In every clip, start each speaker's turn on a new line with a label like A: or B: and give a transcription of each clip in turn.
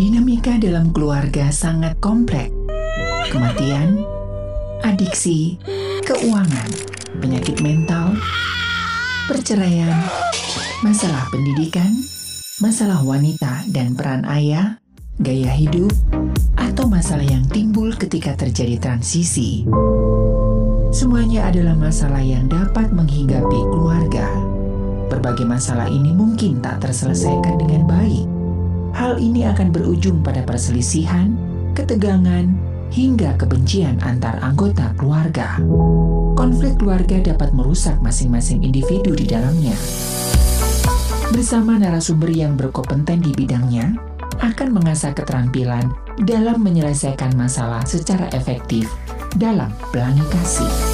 A: Dinamika dalam keluarga sangat kompleks. Kematian, adiksi, keuangan, penyakit mental, perceraian, masalah pendidikan, masalah wanita dan peran ayah, gaya hidup, atau masalah yang timbul ketika terjadi transisi. Semuanya adalah masalah yang dapat menghinggapi keluarga. Berbagai masalah ini mungkin tak terselesaikan dengan baik. Hal ini akan berujung pada perselisihan, ketegangan, hingga kebencian antar anggota keluarga. Konflik keluarga dapat merusak masing-masing individu di dalamnya. Bersama narasumber yang berkompeten di bidangnya, akan mengasah keterampilan dalam menyelesaikan masalah secara efektif dalam pelangi kasih.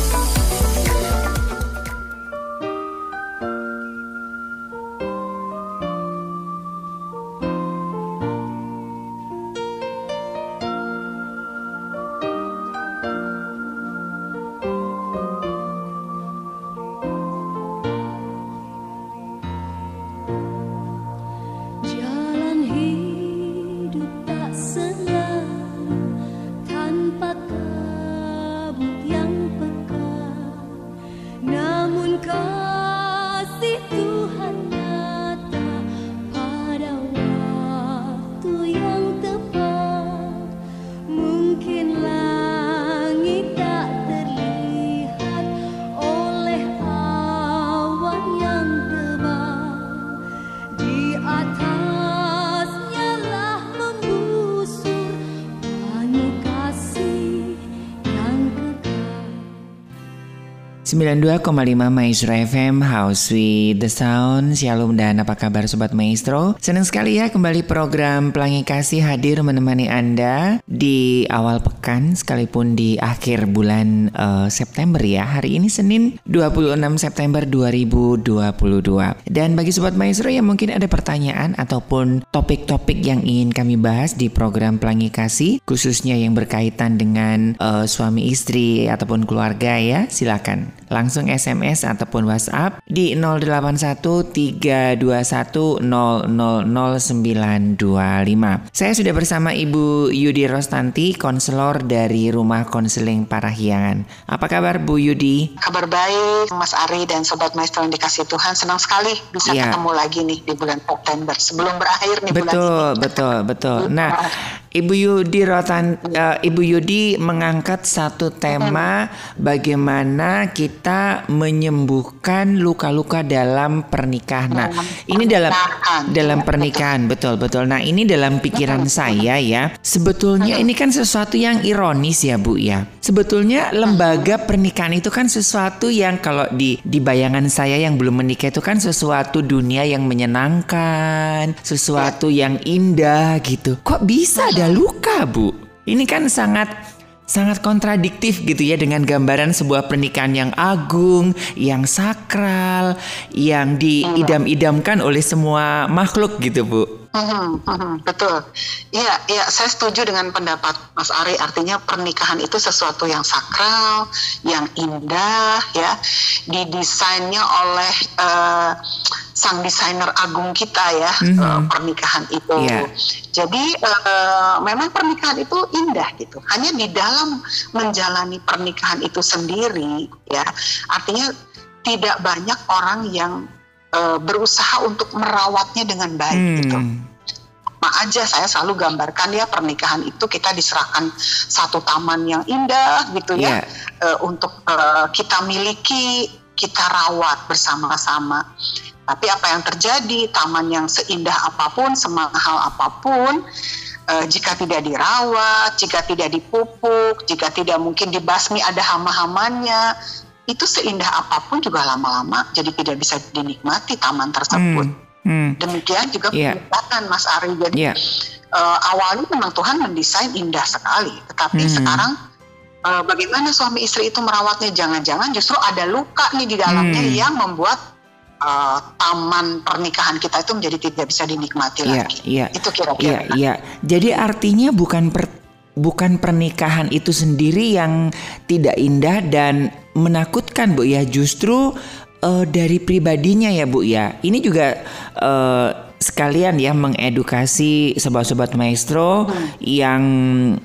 A: 92,5 Maestro FM House with the Sound. Shalom dan apa kabar Sobat Maestro? Senang sekali ya kembali program Pelangi Kasih hadir menemani Anda Di awal pekan sekalipun di akhir bulan uh, September ya. Hari ini Senin 26 September 2022 Dan bagi Sobat Maestro yang mungkin ada pertanyaan Ataupun topik-topik yang ingin kami bahas di program Pelangi Kasih Khususnya yang berkaitan dengan uh, suami istri ataupun keluarga ya Silakan langsung SMS ataupun WhatsApp di 081321000925. Saya sudah bersama Ibu Yudi Rostanti, konselor dari Rumah Konseling Parahyangan. Apa kabar Bu Yudi?
B: Kabar baik, Mas Ari dan Sobat Maestro yang dikasih Tuhan. Senang sekali bisa ya. ketemu lagi nih di bulan September. Sebelum berakhir nih
A: betul, bulan ini. Betul, betul, betul. Nah, Ibu Yudi Rotan, uh, Ibu Yudi mengangkat satu tema bagaimana kita menyembuhkan luka-luka dalam pernikahan. Nah, ini dalam dalam pernikahan, betul betul. Nah, ini dalam pikiran saya ya, sebetulnya ini kan sesuatu yang ironis ya Bu ya. Sebetulnya lembaga pernikahan itu kan sesuatu yang kalau di di bayangan saya yang belum menikah itu kan sesuatu dunia yang menyenangkan, sesuatu yang indah gitu. Kok bisa ada luka, Bu. Ini kan sangat sangat kontradiktif gitu ya dengan gambaran sebuah pernikahan yang agung, yang sakral, yang diidam-idamkan oleh semua makhluk gitu, Bu.
B: Hmm, hmm, betul. Iya, iya, saya setuju dengan pendapat Mas Ari. Artinya pernikahan itu sesuatu yang sakral, yang indah, ya, didesainnya oleh uh, sang desainer agung kita ya, mm-hmm. uh, pernikahan itu. Yeah. Jadi uh, memang pernikahan itu indah gitu. Hanya di dalam menjalani pernikahan itu sendiri, ya, artinya tidak banyak orang yang uh, berusaha untuk merawatnya dengan baik hmm. gitu. Aja saya selalu gambarkan ya pernikahan itu kita diserahkan satu taman yang indah gitu ya yeah. uh, untuk uh, kita miliki kita rawat bersama-sama. Tapi apa yang terjadi taman yang seindah apa pun semahal apa pun uh, jika tidak dirawat, jika tidak dipupuk, jika tidak mungkin dibasmi ada hama-hamanya, itu seindah apa pun juga lama-lama jadi tidak bisa dinikmati taman tersebut. Hmm. Hmm. Demikian juga yeah. Mas Ari. Jadi yeah. uh, awalnya memang Tuhan mendesain indah sekali, tetapi hmm. sekarang uh, bagaimana suami istri itu merawatnya? Jangan-jangan justru ada luka nih di dalamnya hmm. yang membuat uh, taman pernikahan kita itu menjadi tidak bisa dinikmati yeah, lagi.
A: Yeah. Itu kira-kira. Iya, yeah, yeah. Jadi artinya bukan per bukan pernikahan itu sendiri yang tidak indah dan menakutkan Bu ya justru uh, dari pribadinya ya Bu ya ini juga uh, sekalian ya mengedukasi sobat-sobat maestro hmm. yang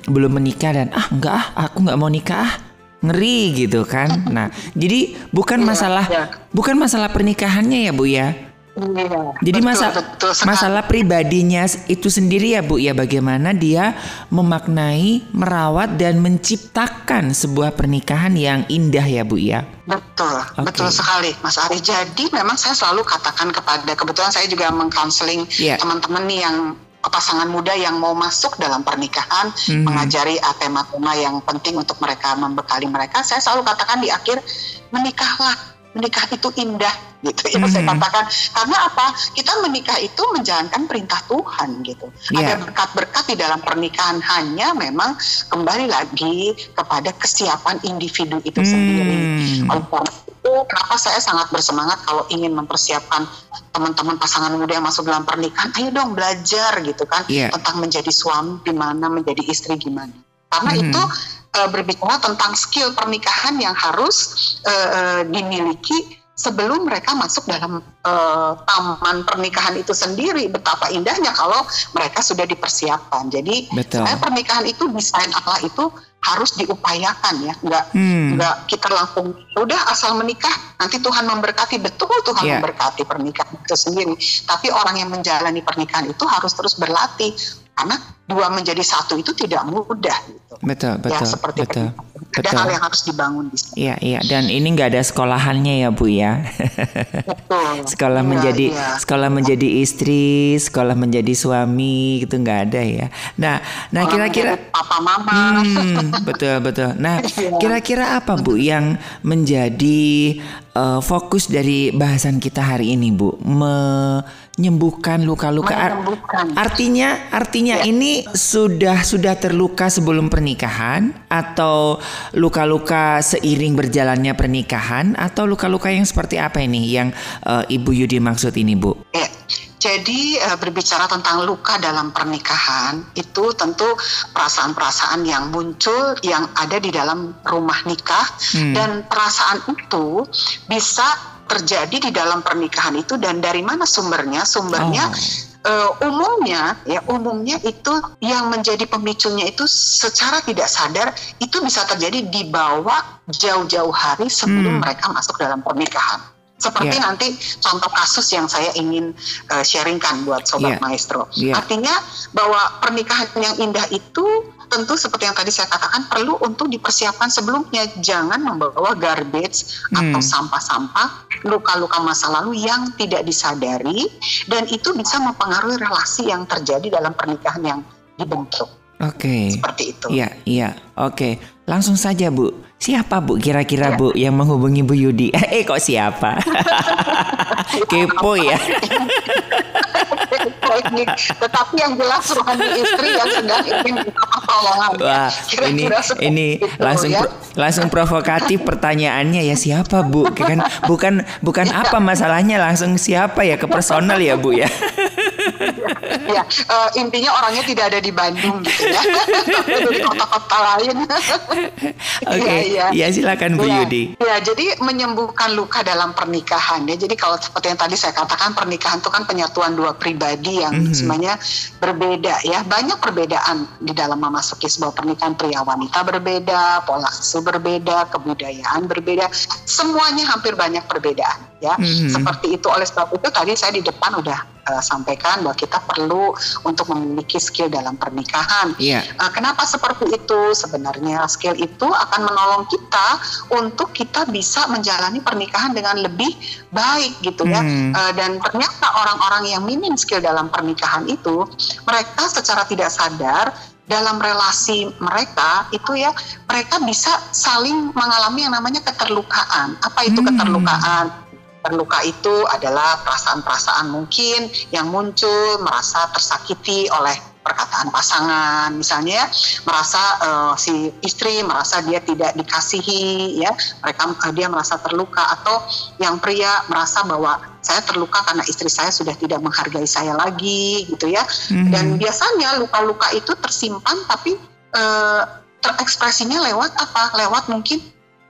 A: belum menikah dan ah enggak ah aku nggak mau nikah ah ngeri gitu kan. Nah, jadi bukan iya, masalah ya. bukan masalah pernikahannya ya Bu ya. Iya, Jadi betul, masa betul masalah pribadinya itu sendiri ya Bu ya bagaimana dia memaknai, merawat dan menciptakan sebuah pernikahan yang indah ya Bu ya.
B: Betul, okay. betul sekali Mas Ari. Jadi memang saya selalu katakan kepada kebetulan saya juga mengcounseling yeah. teman-teman nih yang pasangan muda yang mau masuk dalam pernikahan, mm-hmm. mengajari tema-tema yang penting untuk mereka membekali mereka. Saya selalu katakan di akhir menikahlah menikah itu indah gitu ya hmm. saya katakan karena apa kita menikah itu menjalankan perintah Tuhan gitu yeah. ada berkat-berkat di dalam pernikahan hanya memang kembali lagi kepada kesiapan individu itu hmm. sendiri oleh karena itu kenapa saya sangat bersemangat kalau ingin mempersiapkan teman-teman pasangan muda yang masuk dalam pernikahan ayo dong belajar gitu kan yeah. tentang menjadi suami gimana menjadi istri gimana karena hmm. itu uh, berbicara tentang skill pernikahan yang harus uh, dimiliki sebelum mereka masuk dalam uh, taman pernikahan itu sendiri betapa indahnya kalau mereka sudah dipersiapkan jadi Betul. saya pernikahan itu desain Allah itu harus diupayakan ya nggak hmm. nggak kita langsung udah asal menikah nanti Tuhan memberkati betul Tuhan yeah. memberkati pernikahan itu sendiri tapi orang yang menjalani pernikahan itu harus terus berlatih karena dua menjadi satu itu tidak mudah gitu.
A: Betul, ya, betul.
B: Ya, seperti
A: betul.
B: Itu. Ada betul. hal yang harus dibangun di sini.
A: Iya, iya. Dan ini nggak ada sekolahannya ya, Bu ya. Betul. sekolah ya, menjadi ya. sekolah menjadi istri, sekolah menjadi suami gitu nggak ada ya. Nah, nah kira-kira
B: papa mama.
A: Hmm, betul, betul. Nah, iya. kira-kira apa Bu yang menjadi uh, fokus dari bahasan kita hari ini, Bu? Menyembuhkan luka-luka. Artinya, artinya ya. ini sudah sudah terluka sebelum pernikahan atau luka-luka seiring berjalannya pernikahan atau luka-luka yang seperti apa ini yang uh, Ibu Yudi maksud ini, Bu?
B: Ya. Jadi uh, berbicara tentang luka dalam pernikahan itu tentu perasaan-perasaan yang muncul yang ada di dalam rumah nikah hmm. dan perasaan itu bisa terjadi di dalam pernikahan itu dan dari mana sumbernya? Sumbernya oh uh, umumnya ya umumnya itu yang menjadi pemicunya itu secara tidak sadar itu bisa terjadi di bawah jauh-jauh hari sebelum hmm. mereka masuk dalam pernikahan. Seperti yeah. nanti contoh kasus yang saya ingin uh, sharingkan buat sobat yeah. maestro. Yeah. Artinya bahwa pernikahan yang indah itu tentu seperti yang tadi saya katakan perlu untuk dipersiapkan sebelumnya. Jangan membawa garbage hmm. atau sampah-sampah, luka-luka masa lalu yang tidak disadari dan itu bisa mempengaruhi relasi yang terjadi dalam pernikahan yang dibentuk.
A: Oke. Okay.
B: Seperti itu.
A: Iya, iya. Oke. Okay. Langsung saja, Bu. Siapa, Bu, kira-kira, ya. Bu, yang menghubungi Bu Yudi? Eh, kok siapa? Kepo ya.
B: teknik tetapi yang jelas suami istri yang sedang ingin pertolongan
A: wah ini ini itu, langsung ya. langsung provokatif pertanyaannya ya siapa bu kan bukan bukan ya. apa masalahnya langsung siapa ya ke personal ya bu ya
B: ya uh, intinya orangnya tidak ada di Bandung gitu ya di kota-kota lain
A: oke okay. ya, ya. ya silakan Bu ya. Yudi
B: ya jadi menyembuhkan luka dalam pernikahan ya jadi kalau seperti yang tadi saya katakan pernikahan itu kan penyatuan dua pribadi yang mm-hmm. sebenarnya berbeda ya banyak perbedaan di dalam memasuki sebuah pernikahan pria wanita berbeda pola asuh berbeda kebudayaan berbeda semuanya hampir banyak perbedaan ya mm-hmm. seperti itu oleh sebab itu tadi saya di depan udah uh, sampaikan bahwa kita perlu untuk memiliki skill dalam pernikahan. Yeah. Iya. Uh, kenapa seperti itu? Sebenarnya skill itu akan menolong kita untuk kita bisa menjalani pernikahan dengan lebih baik gitu ya. Hmm. Uh, dan ternyata orang-orang yang minim skill dalam pernikahan itu, mereka secara tidak sadar dalam relasi mereka itu ya mereka bisa saling mengalami yang namanya keterlukaan. Apa itu hmm. keterlukaan? Terluka itu adalah perasaan-perasaan mungkin yang muncul merasa tersakiti oleh perkataan pasangan. Misalnya merasa uh, si istri merasa dia tidak dikasihi ya. Mereka uh, dia merasa terluka atau yang pria merasa bahwa saya terluka karena istri saya sudah tidak menghargai saya lagi gitu ya. Mm-hmm. dan biasanya luka-luka itu tersimpan tapi uh, terekspresinya lewat apa? Lewat mungkin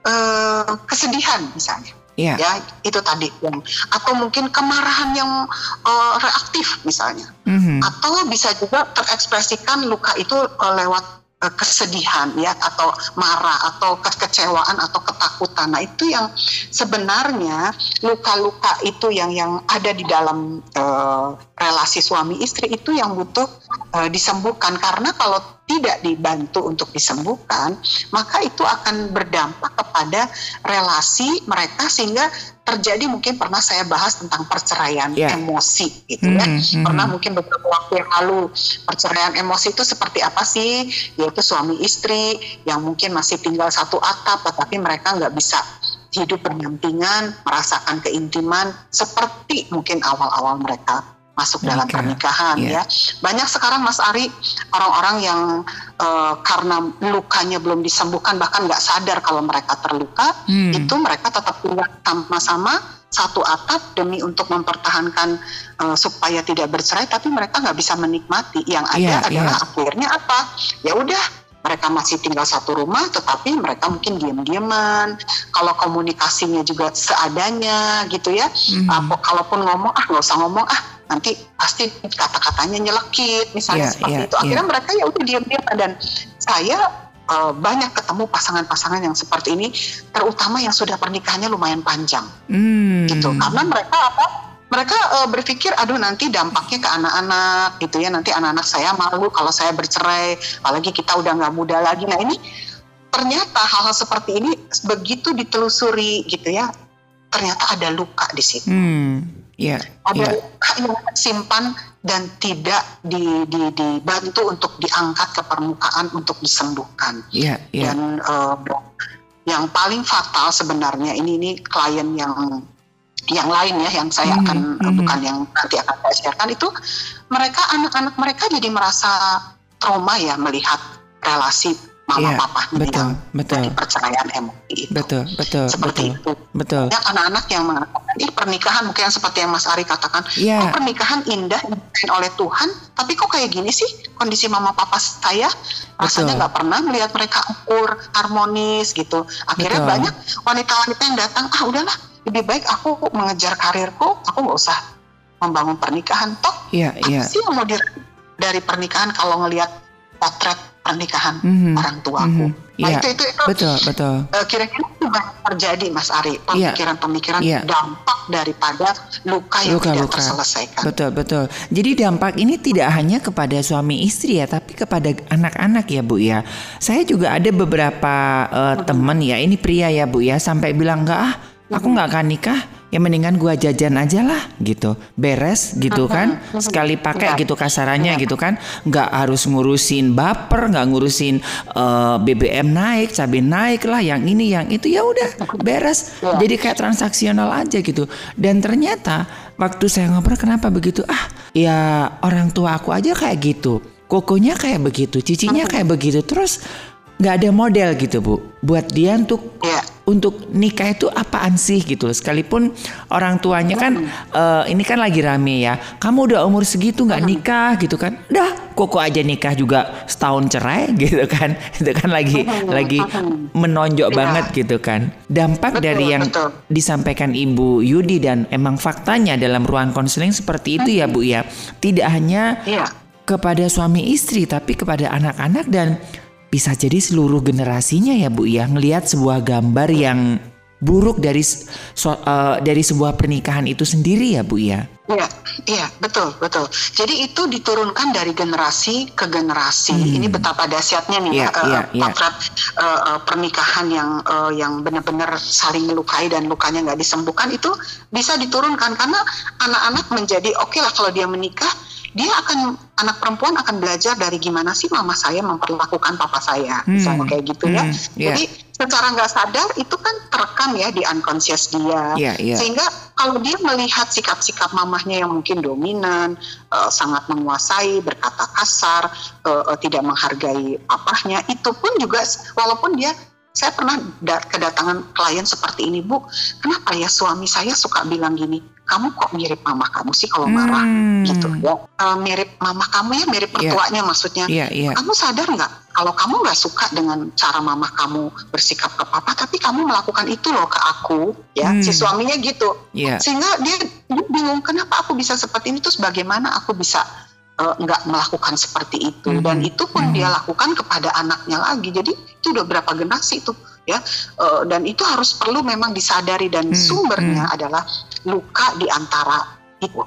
B: uh, kesedihan misalnya
A: Iya.
B: ya itu tadi yang atau mungkin kemarahan yang uh, reaktif misalnya
A: Mhm.
B: atau bisa juga terekspresikan luka itu uh, lewat uh, kesedihan ya atau marah atau kekecewaan atau ketakutan. Nah itu yang sebenarnya luka-luka itu yang yang ada di dalam uh, relasi suami istri itu yang butuh uh, disembuhkan karena kalau tidak dibantu untuk disembuhkan maka itu akan berdampak kepada relasi mereka sehingga terjadi mungkin pernah saya bahas tentang perceraian
A: Ya.
B: emosi gitu ya
A: mhm.
B: pernah mungkin beberapa waktu yang lalu perceraian emosi itu seperti apa sih yaitu suami istri yang mungkin masih tinggal satu atap tetapi mereka nggak bisa hidup berdampingan merasakan keintiman seperti mungkin awal-awal mereka masuk dalam pernikahan
A: iya.
B: ya. Banyak sekarang Mas Ari orang-orang yang eh, karena lukanya belum disembuhkan bahkan nggak sadar kalau mereka terluka
A: Hmm.
B: itu mereka tetap tinggal sama-sama satu atap demi untuk mempertahankan eh, supaya tidak bercerai tapi mereka nggak bisa menikmati. Yang ada
A: Iya,
B: adalah
A: iya.
B: akhirnya apa? Ya udah mereka masih tinggal satu rumah tetapi mereka mungkin diam-diaman kalau komunikasinya juga seadanya gitu ya. Apa kalaupun ngomong ah nggak usah ngomong ah nanti pasti kata-katanya nyelekit misalnya
A: Iya,
B: seperti
A: iya,
B: itu. Akhirnya
A: iya.
B: mereka ya udah diam-diam. Dan saya eh, banyak ketemu pasangan-pasangan yang seperti ini terutama yang sudah pernikahannya lumayan panjang.
A: Hmm.
B: gitu. Karena mereka apa? Mereka eh, berpikir aduh nanti dampaknya ke anak-anak gitu ya. Nanti anak-anak saya malu kalau saya bercerai apalagi kita udah nggak muda lagi. Nah ini ternyata hal-hal seperti ini begitu ditelusuri gitu ya. Ternyata ada luka di situ.
A: Hmm. Iya.
B: ada luka yang simpan dan tidak di- di- dibantu untuk diangkat ke permukaan untuk disembuhkan
A: Iya. Iya.
B: dan eh, yang paling fatal sebenarnya ini ini klien yang yang lain ya yang saya
A: Mhm,
B: akan
A: mhm.
B: bukan yang nanti akan saya sharekan itu mereka anak-anak mereka jadi merasa trauma ya melihat relasi mama
A: Iya,
B: papanya
A: betul, betul.
B: dari perceraian emosi itu
A: Betul. Betul.
B: seperti
A: Betul.
B: itu
A: Betul.
B: banyak anak-anak yang mengatakan ih pernikahan mungkin yang seperti yang Mas Ari katakan
A: Iya.
B: kok pernikahan indah dibikin oleh Tuhan tapi kok kayak gini sih kondisi mama papa saya rasanya nggak pernah melihat mereka akur harmonis gitu akhirnya
A: Betul.
B: banyak wanita-wanita yang datang ah udahlah lebih baik aku mengejar karirku aku nggak usah membangun pernikahan toh
A: Iya.
B: apa
A: Iya.
B: sih yang mau dari pernikahan kalau ngelihat potret pernikahan
A: Mhm.
B: orang tuaku
A: Mhm.
B: nah
A: Iya.
B: itu itu itu
A: Betul. Betul.
B: Eh, kira-kira itu banyak terjadi Mas Ari
A: Iya.
B: pemikiran-pemikiran
A: Iya.
B: dampak daripada luka yang tidak
A: Luka-luka.
B: terselesaikan.
A: Betul, betul. Jadi dampak ini tidak hanya kepada suami istri ya, tapi kepada anak-anak ya, Bu ya. Saya juga ada beberapa eh, teman ya, ini pria ya, Bu ya, sampai bilang enggak ah, aku nggak akan nikah. Ya mendingan gua jajan aja lah gitu. Beres gitu kan. Sekali pakai
B: Iya.
A: gitu kasarannya
B: Iya.
A: gitu kan. nggak harus ngurusin baper, nggak ngurusin eh, BBM naik, cabai naik lah, yang ini yang itu ya udah beres.
B: Iya.
A: Jadi kayak transaksional aja gitu. Dan ternyata waktu saya ngobrol kenapa begitu? Ah, ya orang tua aku aja kayak gitu. Kokonya kayak begitu, cicinya kayak begitu. Terus nggak ada model gitu bu. Buat dia untuk
B: Iya.
A: Untuk nikah itu apaan sih gitu loh. Sekalipun orang tuanya kan eh, ini kan lagi rame ya. Kamu udah umur segitu nggak nikah gitu kan? Udah, koko aja nikah juga setahun cerai gitu kan. Itu kan lagi lagi menonjok
B: Iya.
A: banget gitu kan. Dampak
B: Betul,
A: dari yang
B: betul.
A: disampaikan Ibu Yudi dan emang faktanya dalam ruang konseling seperti itu ya Bu ya. Tidak hanya
B: Iya.
A: kepada suami istri tapi kepada anak-anak dan bisa jadi seluruh generasinya ya Bu ya ngelihat sebuah gambar yang buruk dari so- eh, dari sebuah pernikahan itu sendiri ya Bu ya.
B: Iya, iya, betul, betul. Jadi itu diturunkan dari generasi ke generasi. Ini betapa dahsyatnya nih
A: Hmm.
B: Ya, eh,
A: iya, iya.
B: potret eh, eh, pernikahan yang eh, yang benar-benar saling melukai dan lukanya nggak disembuhkan itu bisa diturunkan karena anak-anak menjadi oke lah kalau dia menikah, dia akan anak perempuan akan belajar dari gimana sih mama saya memperlakukan papa saya,
A: Hmm,
B: misalnya kayak gitu ya.
A: hmm, iya.
B: Jadi secara nggak sadar itu kan terekam ya di unconscious dia
A: Iya, iya.
B: sehingga kalau dia melihat sikap-sikap mamahnya yang mungkin dominan eh, sangat menguasai berkata kasar eh, eh, tidak menghargai papahnya itu pun juga walaupun dia saya pernah da- kedatangan klien seperti ini bu kenapa ya suami saya suka bilang gini kamu kok mirip mama kamu sih kalau marah
A: Hmm.
B: gitu ya mirip mama kamu ya mirip mertuanya maksudnya
A: Iya, iya.
B: kamu sadar nggak kalau kamu nggak suka dengan cara mama kamu bersikap ke papa tapi kamu melakukan itu loh ke aku ya
A: Hmm.
B: si suaminya gitu
A: Iya.
B: sehingga dia, dia bingung kenapa aku bisa seperti ini terus bagaimana aku bisa eh, nggak melakukan seperti itu
A: Mhm.
B: dan itu pun
A: Mhm.
B: dia lakukan kepada anaknya lagi jadi itu udah berapa generasi itu ya Eh, dan itu harus perlu memang disadari dan
A: Mhm.
B: sumbernya adalah luka di antara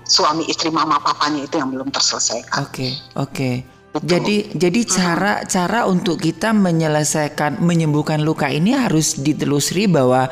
B: suami istri mama papanya itu yang belum terselesaikan
A: Oke, oke.
B: Gitu.
A: Jadi jadi cara cara untuk kita menyelesaikan menyembuhkan luka ini harus ditelusuri bahwa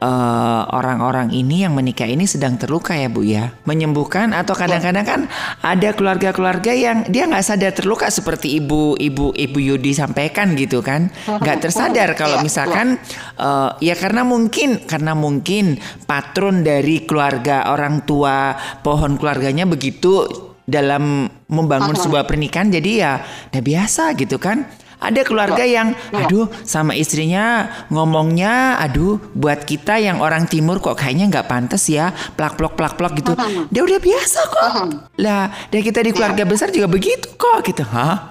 A: eh, orang-orang ini yang menikah ini sedang terluka ya Bu ya. Menyembuhkan atau kadang-kadang kan ada keluarga-keluarga yang dia nggak sadar terluka seperti ibu ibu ibu Yudi sampaikan gitu kan. nggak tersadar kalau
B: Iya,
A: misalkan eh, ya karena mungkin karena mungkin patron dari keluarga orang tua pohon keluarganya begitu dalam membangun sebuah pernikahan jadi ya udah biasa gitu kan. Ada keluarga yang aduh sama istrinya ngomongnya aduh buat kita yang orang timur kok kayaknya nggak pantas ya plak-plok plak-plok gitu. Dia udah biasa kok. Lah, dan kita di keluarga besar juga begitu kok gitu. Hah?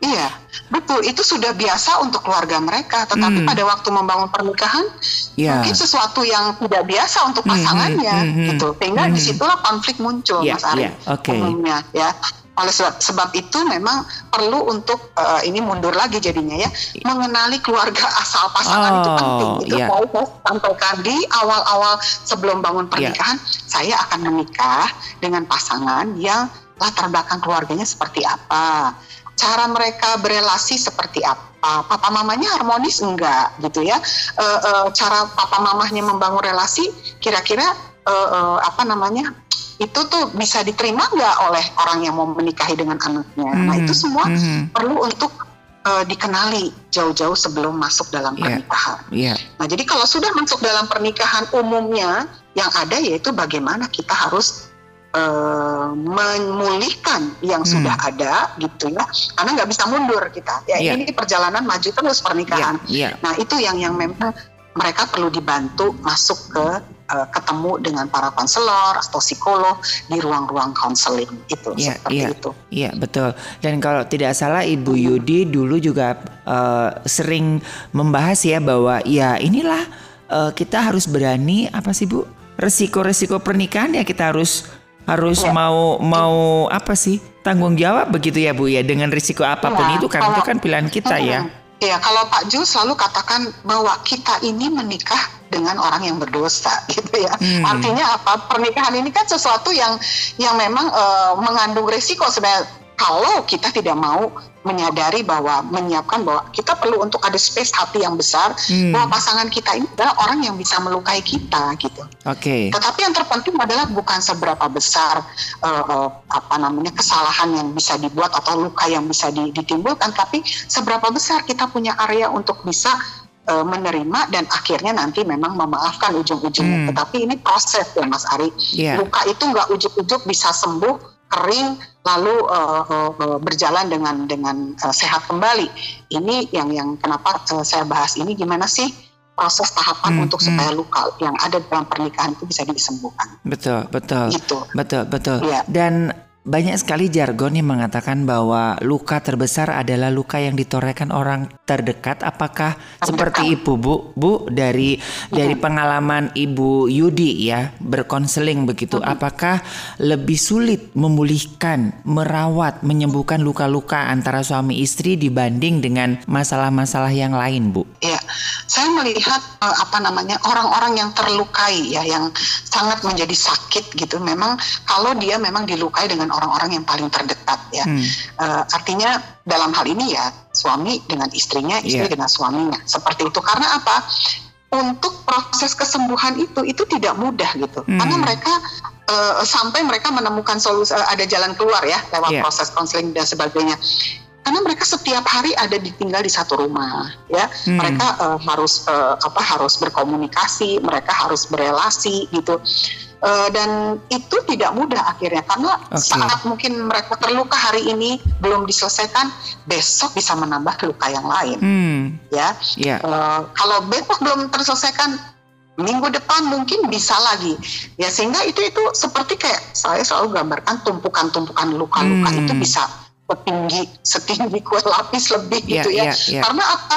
B: Iya, betul. Itu sudah biasa untuk keluarga mereka. Tetapi
A: Hmm.
B: pada waktu membangun pernikahan,
A: Ya.
B: mungkin sesuatu yang tidak biasa untuk
A: Hmm,
B: pasangannya,
A: hmm, hmm,
B: gitu. Sehingga
A: hmm.
B: di situlah konflik muncul,
A: Ya,
B: Mas Ari.
A: ya, oke.
B: Umumnya, ya. Oleh sebab, sebab itu memang perlu untuk eh, ini mundur lagi jadinya ya, mengenali keluarga asal pasangan itu
A: Oh,
B: penting. Itu
A: ya.
B: mau saya sampaikan di awal-awal sebelum bangun pernikahan, saya akan menikah dengan pasangan yang latar belakang keluarganya seperti apa, cara mereka berelasi seperti apa, papa mamanya harmonis enggak gitu ya, Eh, eh, cara papa mamahnya membangun relasi, kira-kira eh, eh, apa namanya itu tuh bisa diterima nggak oleh orang yang mau menikahi dengan anaknya. Nah
A: Mhm,
B: itu semua
A: mhm.
B: perlu untuk eh, dikenali jauh-jauh sebelum masuk dalam
A: Iya.
B: pernikahan.
A: Iya.
B: Nah, jadi kalau sudah masuk dalam pernikahan umumnya yang ada yaitu bagaimana kita harus eh, memulihkan yang
A: Hmm.
B: sudah ada gitu ya, karena nggak bisa mundur kita. Ya
A: Iya.
B: ini perjalanan maju terus pernikahan.
A: Iya.
B: Nah itu yang yang memang mereka perlu dibantu masuk ke eh, ketemu dengan para konselor atau psikolog di ruang-ruang konseling itu
A: Iya,
B: seperti
A: iya.
B: itu.
A: Iya betul. Dan kalau tidak salah Ibu Yudi dulu juga eh, sering membahas ya bahwa ya inilah eh, kita harus berani apa sih Bu? Resiko-resiko pernikahan ya kita harus harus
B: Iya.
A: mau mau apa sih tanggung jawab begitu ya Bu ya dengan risiko apa pun
B: Iya,
A: itu kan itu
B: kalau-
A: kan pilihan kita ya.
B: Iya, kalau Pak Ju selalu katakan bahwa kita ini menikah dengan orang yang berdosa, gitu ya.
A: Hmm.
B: Artinya apa? Pernikahan ini kan sesuatu yang yang memang eh, mengandung resiko sebenarnya. Kalau kita tidak mau menyadari bahwa menyiapkan bahwa kita perlu untuk ada space hati yang besar
A: Hmm.
B: bahwa pasangan kita ini adalah orang yang bisa melukai kita gitu.
A: Oke.
B: Tetapi yang terpenting adalah bukan seberapa besar eh, eh, apa namanya kesalahan yang bisa dibuat atau luka yang bisa di- ditimbulkan, tapi seberapa besar kita punya area untuk bisa eh, menerima dan akhirnya nanti memang memaafkan ujung-ujungnya.
A: Hmm.
B: Tetapi ini proses ya Mas Ari.
A: Iya.
B: Luka itu nggak ujuk-ujuk bisa sembuh kering lalu eh, eh, berjalan dengan dengan eh, sehat kembali. Ini yang yang kenapa eh, saya bahas ini gimana sih proses tahapan
A: Hmm,
B: untuk
A: hmm.
B: supaya luka yang ada dalam pernikahan itu bisa disembuhkan.
A: Betul, betul.
B: Gitu.
A: Betul, betul.
B: Iya.
A: Dan banyak sekali jargon yang mengatakan bahwa luka terbesar adalah luka yang ditorehkan orang terdekat. Apakah seperti Ibu Bu, Bu dari dari pengalaman Ibu Yudi ya berkonseling begitu, apakah lebih sulit memulihkan, merawat, menyembuhkan luka-luka antara suami istri dibanding dengan masalah-masalah yang lain, Bu?
B: Ya, saya melihat eh, apa namanya orang-orang yang terlukai ya, yang sangat menjadi sakit gitu. Memang kalau dia memang dilukai dengan orang-orang yang paling terdekat ya.
A: Hmm.
B: Eh, artinya dalam hal ini ya suami dengan istrinya, istri
A: Iya.
B: dengan suaminya. Seperti itu. Karena apa? Untuk proses kesembuhan itu itu tidak mudah gitu.
A: Hmm.
B: Karena mereka eh, sampai mereka menemukan solusi eh, ada jalan keluar ya lewat
A: Iya.
B: proses konseling dan sebagainya. Karena mereka setiap hari ada ditinggal di satu rumah, ya.
A: Hmm.
B: Mereka eh, harus eh, apa harus berkomunikasi, mereka harus berelasi gitu. Eh, dan itu tidak mudah akhirnya karena
A: Oke.
B: saat mungkin mereka terluka hari ini belum diselesaikan, besok bisa menambah luka yang lain,
A: Hmm.
B: ya.
A: Ya.
B: Eh, kalau besok belum terselesaikan, minggu depan mungkin bisa lagi ya sehingga itu itu seperti kayak saya selalu gambarkan tumpukan-tumpukan luka-luka
A: Hmm.
B: itu bisa setinggi setinggi kue lapis lebih
A: Ya,
B: gitu ya
A: ya, ya.
B: karena apa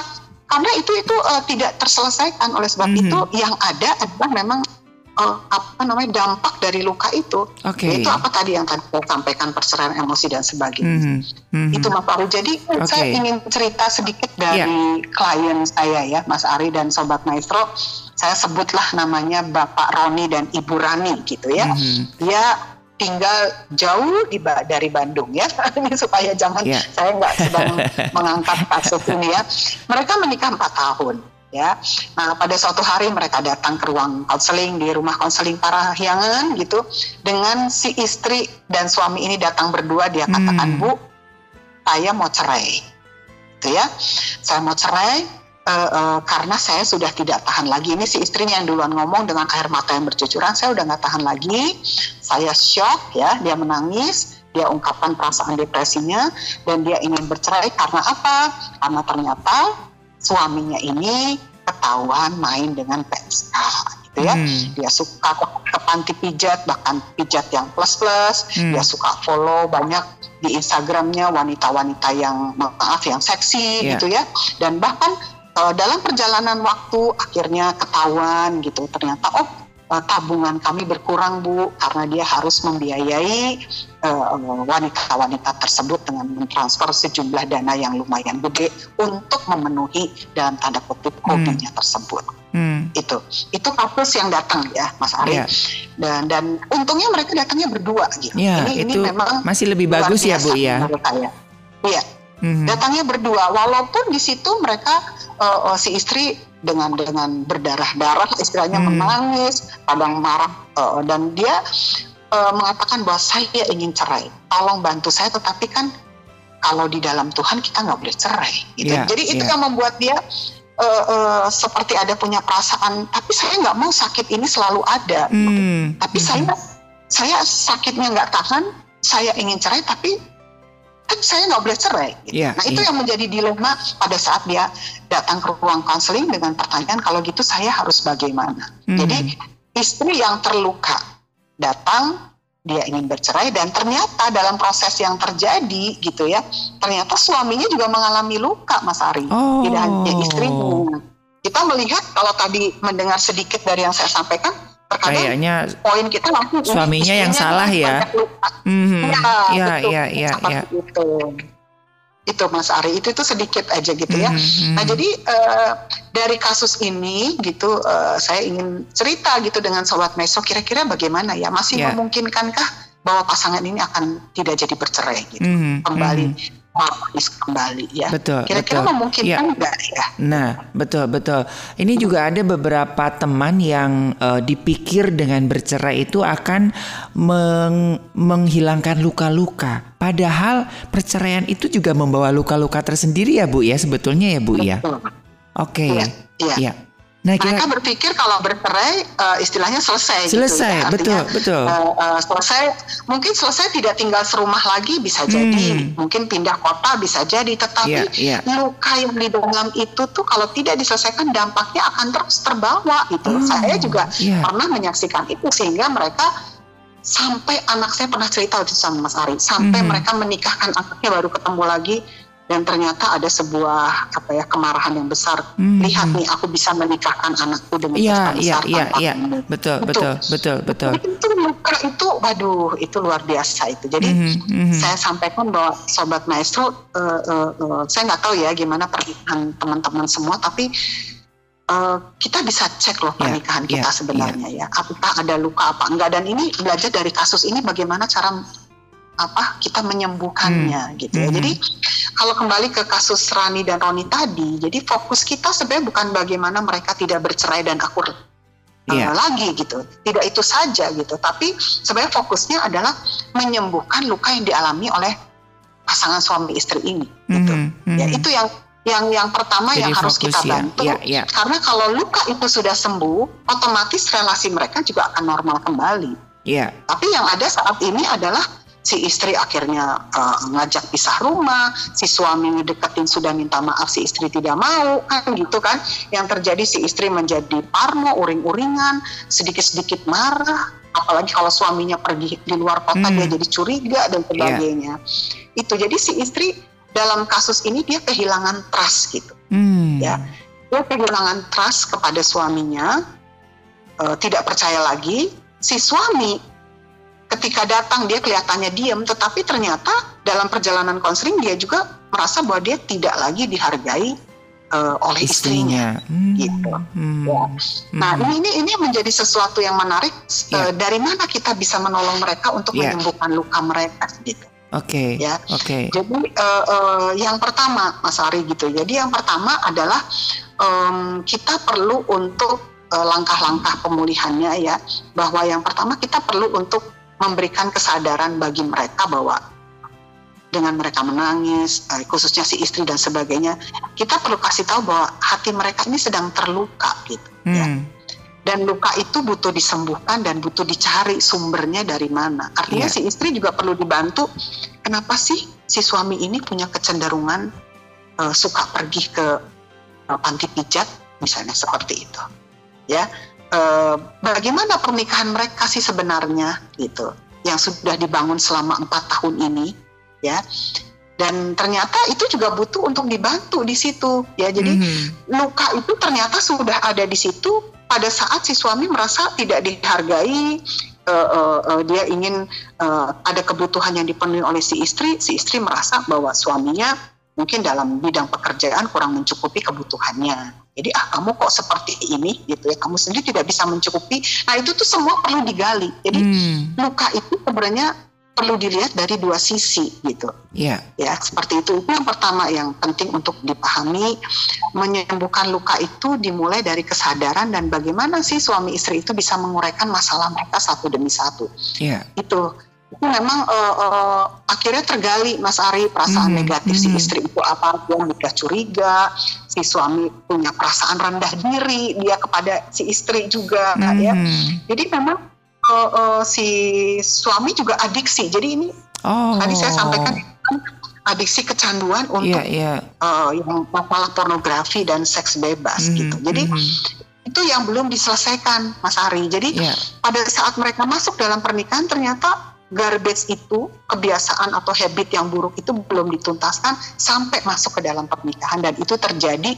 B: karena itu itu eh, tidak terselesaikan oleh sebab
A: Mhm.
B: itu yang ada adalah memang eh, apa namanya dampak dari luka itu
A: Oke.
B: yaitu apa tadi yang tadi saya sampaikan perceraian emosi dan sebagainya
A: Mhm, mhm.
B: itu Mas Ari. Jadi
A: Oke.
B: saya ingin cerita sedikit dari klien saya ya, Mas Ari dan Sobat Maestro. Saya sebutlah namanya Bapak Roni dan Ibu Rani gitu ya.
A: Mhm.
B: Dia tinggal jauh di Ba- dari Bandung ya, Ini supaya jangan
A: Ya.
B: saya nggak sedang mengangkat kasus ini ya. Mereka menikah 4 tahun ya. Nah pada suatu hari mereka datang ke ruang konseling di rumah konseling Parahyangan gitu. Dengan si istri dan suami ini datang berdua dia katakan
A: Hmm.
B: Bu saya mau cerai. Gitu ya. Saya mau cerai eh, eh, karena saya sudah tidak tahan lagi. Ini si istrinya yang duluan ngomong dengan air mata yang bercucuran saya udah nggak tahan lagi. Saya shock ya. Dia menangis dia ungkapkan perasaan depresinya dan dia ingin bercerai. Karena apa? Karena ternyata suaminya ini ketahuan main dengan PSK gitu ya
A: Hmm.
B: dia suka ke, panti pijat bahkan pijat yang plus plus
A: Hmm.
B: dia suka follow banyak di Instagramnya wanita-wanita yang maaf yang seksi
A: Iya.
B: gitu ya dan bahkan eh, dalam perjalanan waktu akhirnya ketahuan gitu ternyata oh tabungan kami berkurang bu karena dia harus membiayai eh, wanita-wanita tersebut dengan mentransfer sejumlah dana yang lumayan gede untuk memenuhi dalam tanda kutip hobinya tersebut
A: Hmm.
B: itu itu kasus yang datang ya Mas Ari
A: Iya.
B: dan dan untungnya mereka datangnya berdua gitu
A: Ya,
B: ini
A: itu
B: ini memang
A: masih lebih bagus ya Bu ya.
B: iya
A: Mhm.
B: datangnya berdua walaupun di situ mereka eh, eh, si istri dengan dengan berdarah-darah istilahnya
A: Hmm.
B: menangis kadang marah eh, dan dia eh, mengatakan bahwa saya ingin cerai tolong bantu saya tetapi kan kalau di dalam Tuhan kita nggak boleh cerai gitu.
A: Iya,
B: jadi itu
A: iya.
B: yang membuat dia eh, eh, seperti ada punya perasaan tapi saya nggak mau sakit ini selalu ada
A: Hmm.
B: tapi
A: Mhm.
B: saya saya sakitnya nggak tahan saya ingin cerai tapi kan saya nggak boleh cerai gitu.
A: Iya,
B: nah itu
A: iya.
B: yang menjadi dilema pada saat dia datang ke ruang konseling dengan pertanyaan kalau gitu saya harus bagaimana
A: Mhm.
B: jadi istri yang terluka datang dia ingin bercerai dan ternyata dalam proses yang terjadi gitu ya ternyata suaminya juga mengalami luka Mas Ari
A: Oh.
B: tidak hanya istrinya kita melihat kalau tadi mendengar sedikit dari yang saya sampaikan terkadang
A: Kayaknya
B: poin kita langsung
A: Suaminya yang salah ya.
B: banyak luka.
A: Mhm.
B: Ya,
A: ya
B: betul.
A: ya ya
B: Seperti
A: ya.
B: itu. Itu Mas Ari, itu itu sedikit aja gitu ya.
A: Mhm.
B: Nah jadi eh, dari kasus ini gitu eh, saya ingin cerita gitu dengan sobat Meso kira-kira bagaimana ya masih
A: Ya.
B: memungkinkankah bahwa pasangan ini akan tidak jadi bercerai gitu
A: Mhm,
B: kembali
A: mhm.
B: Harmonis kembali ya.
A: Betul,
B: Kira-kira
A: betul.
B: memungkinkan enggak ya?
A: Nah, betul betul. Ini juga ada beberapa teman yang eh, dipikir dengan bercerai itu akan meng- menghilangkan luka-luka. Padahal perceraian itu juga membawa luka-luka tersendiri ya, Bu ya sebetulnya ya, Bu ya.
B: Betul.
A: Oke.
B: Iya, iya.
A: Ya. Nah, kira
B: Mereka berpikir kalau bercerai eh, istilahnya selesai.
A: Selesai,
B: gitu ya.
A: betul, betul.
B: eh, eh, selesai, mungkin selesai tidak tinggal serumah lagi bisa jadi,
A: Hmm.
B: mungkin pindah kota bisa jadi, tetapi
A: Iya, iya.
B: luka yang di dalam itu tuh kalau tidak diselesaikan dampaknya akan terus terbawa gitu.
A: Oh,
B: Saya juga
A: iya.
B: pernah menyaksikan itu sehingga mereka sampai anak saya pernah cerita itu sama Mas Ari, sampai
A: Mhm.
B: mereka menikahkan anaknya baru ketemu lagi dan ternyata ada sebuah apa ya kemarahan yang besar.
A: Mhm.
B: Lihat nih aku bisa menikahkan anakku dengan
A: Iya, iya,
B: besar
A: iya,
B: tanpa
A: iya.
B: kamu.
A: Betul, betul, betul, betul.
B: Jadi itu luka itu, waduh, itu luar biasa itu. Jadi
A: Mhm, mhm.
B: saya sampaikan bahwa sobat maestro, eh, eh, eh, saya nggak tahu ya gimana pernikahan teman-teman semua, tapi eh, kita bisa cek loh
A: Ya,
B: pernikahan kita
A: ya,
B: sebenarnya ya. Apakah ada luka apa enggak? Dan ini belajar dari kasus ini bagaimana cara apa kita menyembuhkannya gitu ya.
A: Mhm.
B: Jadi kalau kembali ke kasus Rani dan Roni tadi, jadi fokus kita sebenarnya bukan bagaimana mereka tidak bercerai dan akur uh,
A: Iya.
B: lagi gitu. Tidak itu saja gitu, tapi sebenarnya fokusnya adalah menyembuhkan luka yang dialami oleh pasangan suami istri ini. Gitu.
A: Mhm,
B: Ya
A: mhm.
B: itu yang yang yang pertama
A: Jadi
B: yang harus kita
A: ya.
B: bantu.
A: Ya, ya.
B: Karena kalau luka itu sudah sembuh, otomatis relasi mereka juga akan normal kembali.
A: Iya.
B: Tapi yang ada saat ini adalah si istri akhirnya uh, ngajak pisah rumah, si suami ngedeketin sudah minta maaf, si istri tidak mau, kan gitu kan. Yang terjadi si istri menjadi parno, uring-uringan, sedikit-sedikit marah, apalagi kalau suaminya pergi di luar kota hmm. dia jadi curiga dan iya. sebagainya. Yeah. Itu jadi si istri dalam kasus ini dia kehilangan trust gitu, hmm. ya. Dia kehilangan trust kepada suaminya, uh, tidak percaya lagi. Si suami ketika datang dia kelihatannya diam, tetapi ternyata dalam perjalanan konseling dia juga merasa bahwa dia tidak lagi dihargai uh, oleh istrinya, istrinya. Hmm. gitu. Hmm. Ya. Nah hmm. ini ini menjadi sesuatu yang menarik. Yeah. Uh, dari mana kita bisa menolong mereka untuk yeah. menyembuhkan luka mereka, gitu.
A: Oke. Okay.
B: Ya.
A: Oke. Okay.
B: Jadi uh, uh, yang pertama, Mas Ari gitu. Jadi yang pertama adalah um, kita perlu untuk langkah-langkah pemulihannya ya. Bahwa yang pertama kita perlu untuk memberikan kesadaran bagi mereka bahwa dengan mereka menangis, eh, khususnya si istri dan sebagainya, kita perlu kasih tahu bahwa hati mereka ini sedang terluka gitu. Ya. Hmm. Ya. Dan luka itu butuh disembuhkan dan butuh dicari sumbernya dari mana. Artinya yeah. si istri juga perlu dibantu. Kenapa sih si suami ini punya kecenderungan uh, suka pergi ke uh, panti pijat, misalnya seperti itu, ya eh, bagaimana pernikahan mereka sih sebenarnya gitu yang sudah dibangun selama empat tahun ini ya dan ternyata itu juga butuh untuk dibantu di situ ya jadi mm-hmm. luka itu ternyata sudah ada di situ pada saat si suami merasa tidak dihargai uh, uh, uh, dia ingin uh, ada kebutuhan yang dipenuhi oleh si istri si istri merasa bahwa suaminya mungkin dalam bidang pekerjaan kurang mencukupi kebutuhannya jadi ah kamu kok seperti ini gitu ya, kamu sendiri tidak bisa mencukupi. Nah itu tuh semua perlu digali. Jadi hmm. luka itu sebenarnya perlu dilihat dari dua sisi gitu.
A: Iya.
B: Yeah. Ya seperti itu. Itu yang pertama yang penting untuk dipahami. Menyembuhkan luka itu dimulai dari kesadaran dan bagaimana sih suami istri itu bisa menguraikan masalah mereka satu demi satu.
A: Iya.
B: Itu itu memang uh, uh, akhirnya tergali Mas Ari perasaan hmm, negatif hmm. si istri itu apa dia mudah curiga si suami punya perasaan rendah diri dia kepada si istri juga hmm. ya jadi memang uh, uh, si suami juga adiksi jadi ini oh. tadi saya sampaikan adiksi kecanduan untuk yeah, yeah. Uh, yang masalah pornografi dan seks bebas hmm, gitu jadi hmm itu yang belum diselesaikan Mas Ari. Jadi yeah. pada saat mereka masuk dalam pernikahan ternyata garbage itu kebiasaan atau habit yang buruk itu belum dituntaskan sampai masuk ke dalam pernikahan dan itu terjadi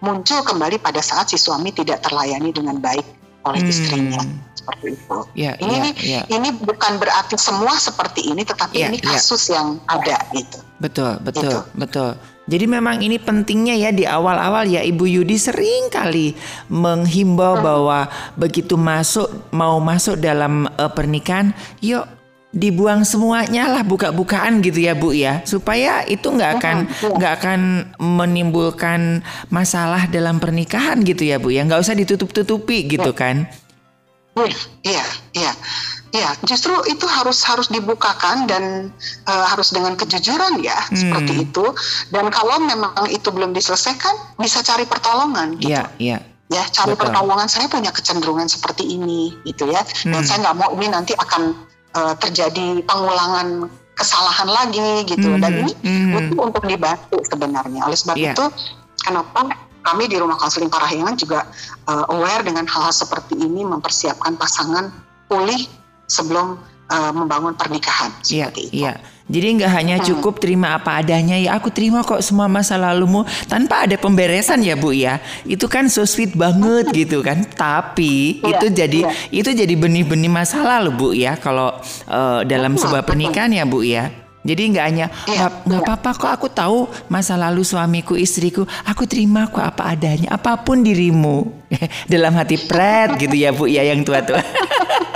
B: muncul kembali pada saat si suami tidak terlayani dengan baik oleh hmm. istrinya seperti itu.
A: Yeah,
B: ini
A: yeah, yeah.
B: ini bukan berarti semua seperti ini, tetapi yeah, ini ya. kasus yeah. yang ada gitu.
A: Betul, betul, gitu. betul. Jadi memang ini pentingnya ya di awal-awal ya Ibu Yudi sering kali menghimbau hmm. bahwa begitu masuk mau masuk dalam uh, pernikahan, yuk dibuang semuanya lah buka-bukaan gitu ya Bu ya supaya itu nggak akan nggak akan menimbulkan masalah dalam pernikahan gitu ya Bu ya nggak usah ditutup-tutupi gitu ya. kan
B: iya iya iya justru itu harus harus dibukakan dan uh, harus dengan kejujuran ya hmm. seperti itu dan kalau memang itu belum diselesaikan bisa cari pertolongan gitu.
A: iya iya
B: ya cari Betul. pertolongan saya punya kecenderungan seperti ini gitu ya dan hmm. saya nggak mau ini nanti akan uh, terjadi pengulangan kesalahan lagi gitu mm -hmm. dan ini mm -hmm. untuk dibantu sebenarnya oleh sebab yeah. itu kenapa kami di rumah konseling Parahyangan juga uh, aware dengan hal-hal seperti ini mempersiapkan pasangan pulih sebelum uh, membangun pernikahan
A: iya, seperti yeah, itu. Yeah. Jadi nggak hanya hmm. cukup terima apa adanya ya aku terima kok semua masa lalumu tanpa ada pemberesan ya Bu ya. Itu kan so sweet banget gitu kan. Tapi ya, itu jadi ya. itu jadi benih-benih masalah loh Bu ya kalau uh, dalam sebuah pernikahan ya Bu ya. Jadi nggak hanya iya, nggak ya, apa-apa kok aku tahu masa lalu suamiku istriku aku terima kok apa adanya apa pun dirimu dalam hati pret gitu ya bu ya yang tua-tua.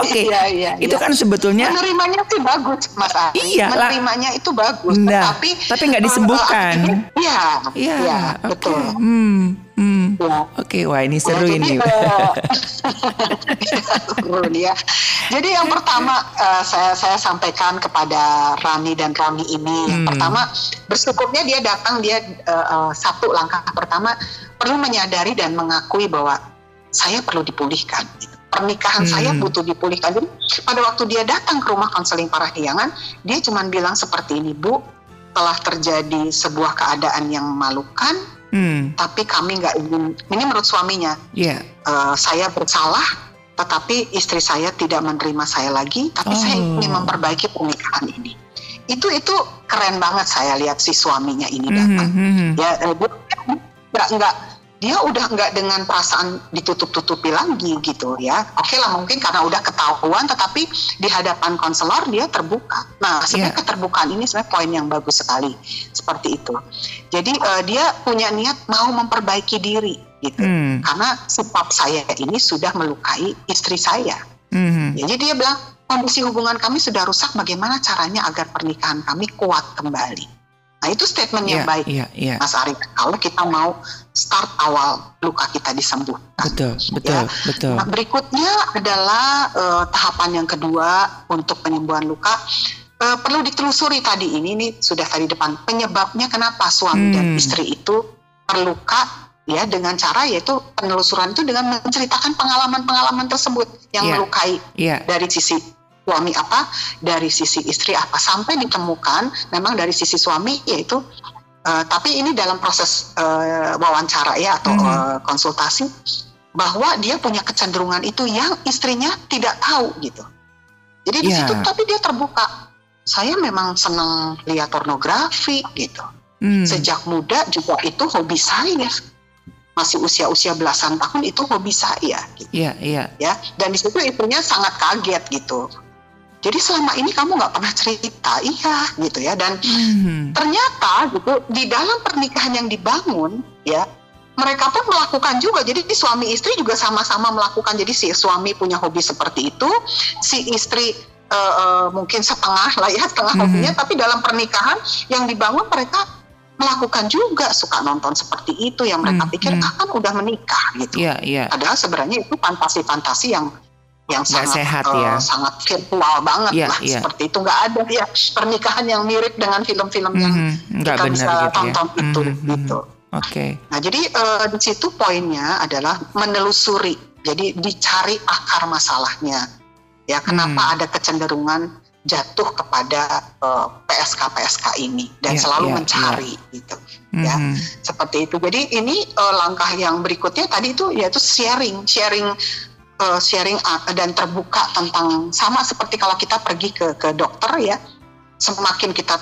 A: Oke. Okay. Iya, iya, itu iya. kan sebetulnya
B: menerimanya sih bagus, Mas Ari. Iya, menerimanya itu bagus,
A: nah, tapi tapi nggak disembuhkan.
B: Iya.
A: Iya, ya, okay. betul. Hmm. Hmm. Ya. Oke, okay, wah ini seru ya, ini. Uh,
B: seru ya. Jadi yang pertama uh, saya saya sampaikan kepada Rani dan Rani ini, hmm. pertama bersyukurnya dia datang dia uh, uh, satu langkah pertama perlu menyadari dan mengakui bahwa saya perlu dipulihkan. Gitu pernikahan saya butuh dipulihkan. Jadi pada waktu dia datang ke rumah konseling parahyangan, dia cuma bilang seperti ini, Bu, telah terjadi sebuah keadaan yang memalukan,
A: Hmm.
B: tapi kami nggak ingin. Ini menurut suaminya,
A: Ya.
B: "Eh, saya bersalah, tetapi istri saya tidak menerima saya lagi, tapi saya
A: Oh.
B: ingin memperbaiki pernikahan ini. Itu itu keren banget saya lihat si suaminya ini
A: Mhm,
B: datang.
A: mhm.
B: Ya, eh, dia nggak nggak dia udah nggak dengan perasaan ditutup-tutupi lagi gitu ya. Oke lah mungkin karena udah ketahuan, tetapi di hadapan konselor dia terbuka. Nah sebenarnya
A: Iya.
B: keterbukaan ini sebenarnya poin yang bagus sekali seperti itu. Jadi eh, dia punya niat mau memperbaiki diri gitu.
A: Hmm.
B: Karena sifat saya ini sudah melukai istri saya.
A: Mhm.
B: Ya, Jadi dia bilang kondisi hubungan kami sudah rusak. Bagaimana caranya agar pernikahan kami kuat kembali? Nah itu statement yang
A: Iya,
B: baik,
A: iya, iya.
B: Mas Arief. Kalau kita mau start awal luka kita disembuhkan.
A: Betul, betul,
B: Ya.
A: betul.
B: Nah, berikutnya adalah eh, tahapan yang kedua untuk penyembuhan luka. Eh, perlu ditelusuri tadi ini, ini sudah tadi depan penyebabnya kenapa suami dan
A: Hmm.
B: istri itu terluka ya dengan cara yaitu penelusuran itu dengan menceritakan pengalaman-pengalaman tersebut yang
A: Iya.
B: melukai
A: Iya.
B: dari sisi suami apa, dari sisi istri apa, sampai ditemukan memang dari sisi suami yaitu, eh, tapi ini dalam proses eh, wawancara ya atau
A: Mhm.
B: eh, konsultasi bahwa dia punya kecenderungan itu yang istrinya tidak tahu gitu. Jadi di
A: Iya.
B: situ tapi dia terbuka. Saya memang senang lihat pornografi gitu.
A: Hmm.
B: Sejak muda juga itu hobi saya. Masih usia-usia belasan tahun itu hobi saya gitu
A: Iya, iya.
B: ya dan di situ ibunya sangat kaget gitu jadi selama ini kamu nggak pernah cerita iya gitu ya dan
A: Mhm.
B: ternyata gitu di dalam pernikahan yang dibangun ya mereka pun melakukan juga jadi di suami istri juga sama-sama melakukan jadi si suami punya hobi seperti itu si istri eh, eh, mungkin setengah lah ya setengah
A: Mhm.
B: hobinya tapi dalam pernikahan yang dibangun mereka melakukan juga suka nonton seperti itu yang mereka
A: Mhm.
B: pikir ah kan udah menikah gitu
A: Iya, iya.
B: Padahal sebenarnya itu fantasi-fantasi yang yang sangat
A: sehat
B: eh,
A: ya.
B: sangat virtual banget
A: Iya,
B: lah
A: iya.
B: seperti itu nggak ada ya pernikahan yang mirip dengan film-film yang
A: Mhm. Nggak
B: kita
A: benar
B: bisa
A: gitu ya.
B: tonton itu
A: Mhm, mhm.
B: gitu.
A: Oke.
B: Nah jadi eh, di situ poinnya adalah menelusuri. Jadi dicari akar masalahnya. Ya kenapa
A: Hmm.
B: ada kecenderungan jatuh kepada eh, PSK PSK ini dan
A: Iya,
B: selalu
A: iya,
B: mencari gitu ya
A: Mhm.
B: seperti itu. Jadi ini eh, langkah yang berikutnya tadi itu yaitu sharing, sharing, eh, sharing uh, dan terbuka tentang sama seperti kalau kita pergi ke ke dokter ya, semakin kita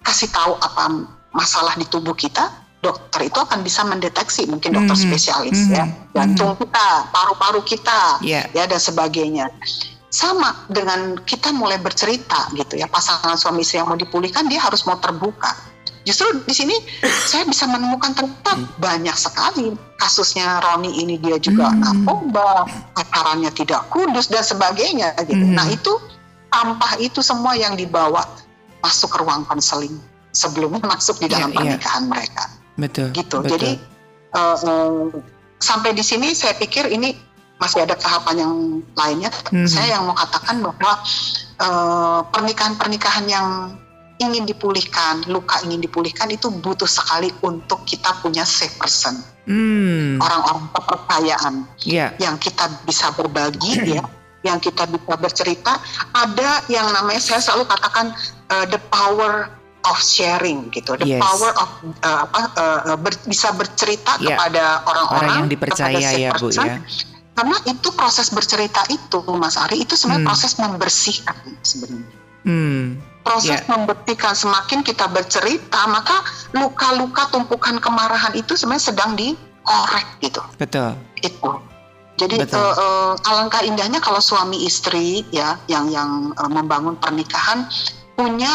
B: kasih tahu apa masalah di tubuh kita, dokter itu akan bisa mendeteksi mungkin dokter
A: Mhm,
B: spesialis
A: mhm,
B: ya, jantung kita, paru-paru kita,
A: Iya.
B: ya dan sebagainya. Sama dengan kita mulai bercerita gitu ya pasangan suami istri yang mau dipulihkan dia harus mau terbuka. Justru di sini saya bisa menemukan ternyata banyak sekali kasusnya Roni ini dia juga
A: Hmm.
B: narkoba, pacarannya tidak kudus dan sebagainya gitu.
A: Hmm.
B: Nah itu sampah itu semua yang dibawa masuk ke ruang konseling sebelumnya masuk di
A: Iya,
B: dalam
A: iya.
B: pernikahan mereka
A: Betul.
B: gitu.
A: betul.
B: Jadi eh, eh, sampai di sini saya pikir ini masih ada tahapan yang lainnya.
A: Mhm.
B: Saya yang mau katakan bahwa eh, pernikahan-pernikahan yang ingin dipulihkan, luka ingin dipulihkan itu butuh sekali untuk kita punya safe person,
A: Hmm.
B: orang-orang kepercayaan
A: Iya.
B: yang kita bisa berbagi ya, yang kita bisa bercerita. Ada yang namanya saya selalu katakan uh, the power of sharing gitu, the
A: Yes.
B: power of uh, apa uh, ber- bisa bercerita
A: Ya.
B: kepada orang-orang
A: Orang yang dipercaya ya, Bu
B: person.
A: ya.
B: Karena itu proses bercerita itu, Mas Ari, itu sebenarnya
A: Hmm.
B: proses membersihkan sebenarnya.
A: Hmm.
B: Proses
A: Ya.
B: membersihkan semakin kita bercerita, maka luka-luka tumpukan kemarahan itu sebenarnya sedang dikorek gitu
A: Betul.
B: itu. Jadi
A: Betul.
B: eh, eh, alangkah indahnya kalau suami istri ya yang yang eh, membangun pernikahan punya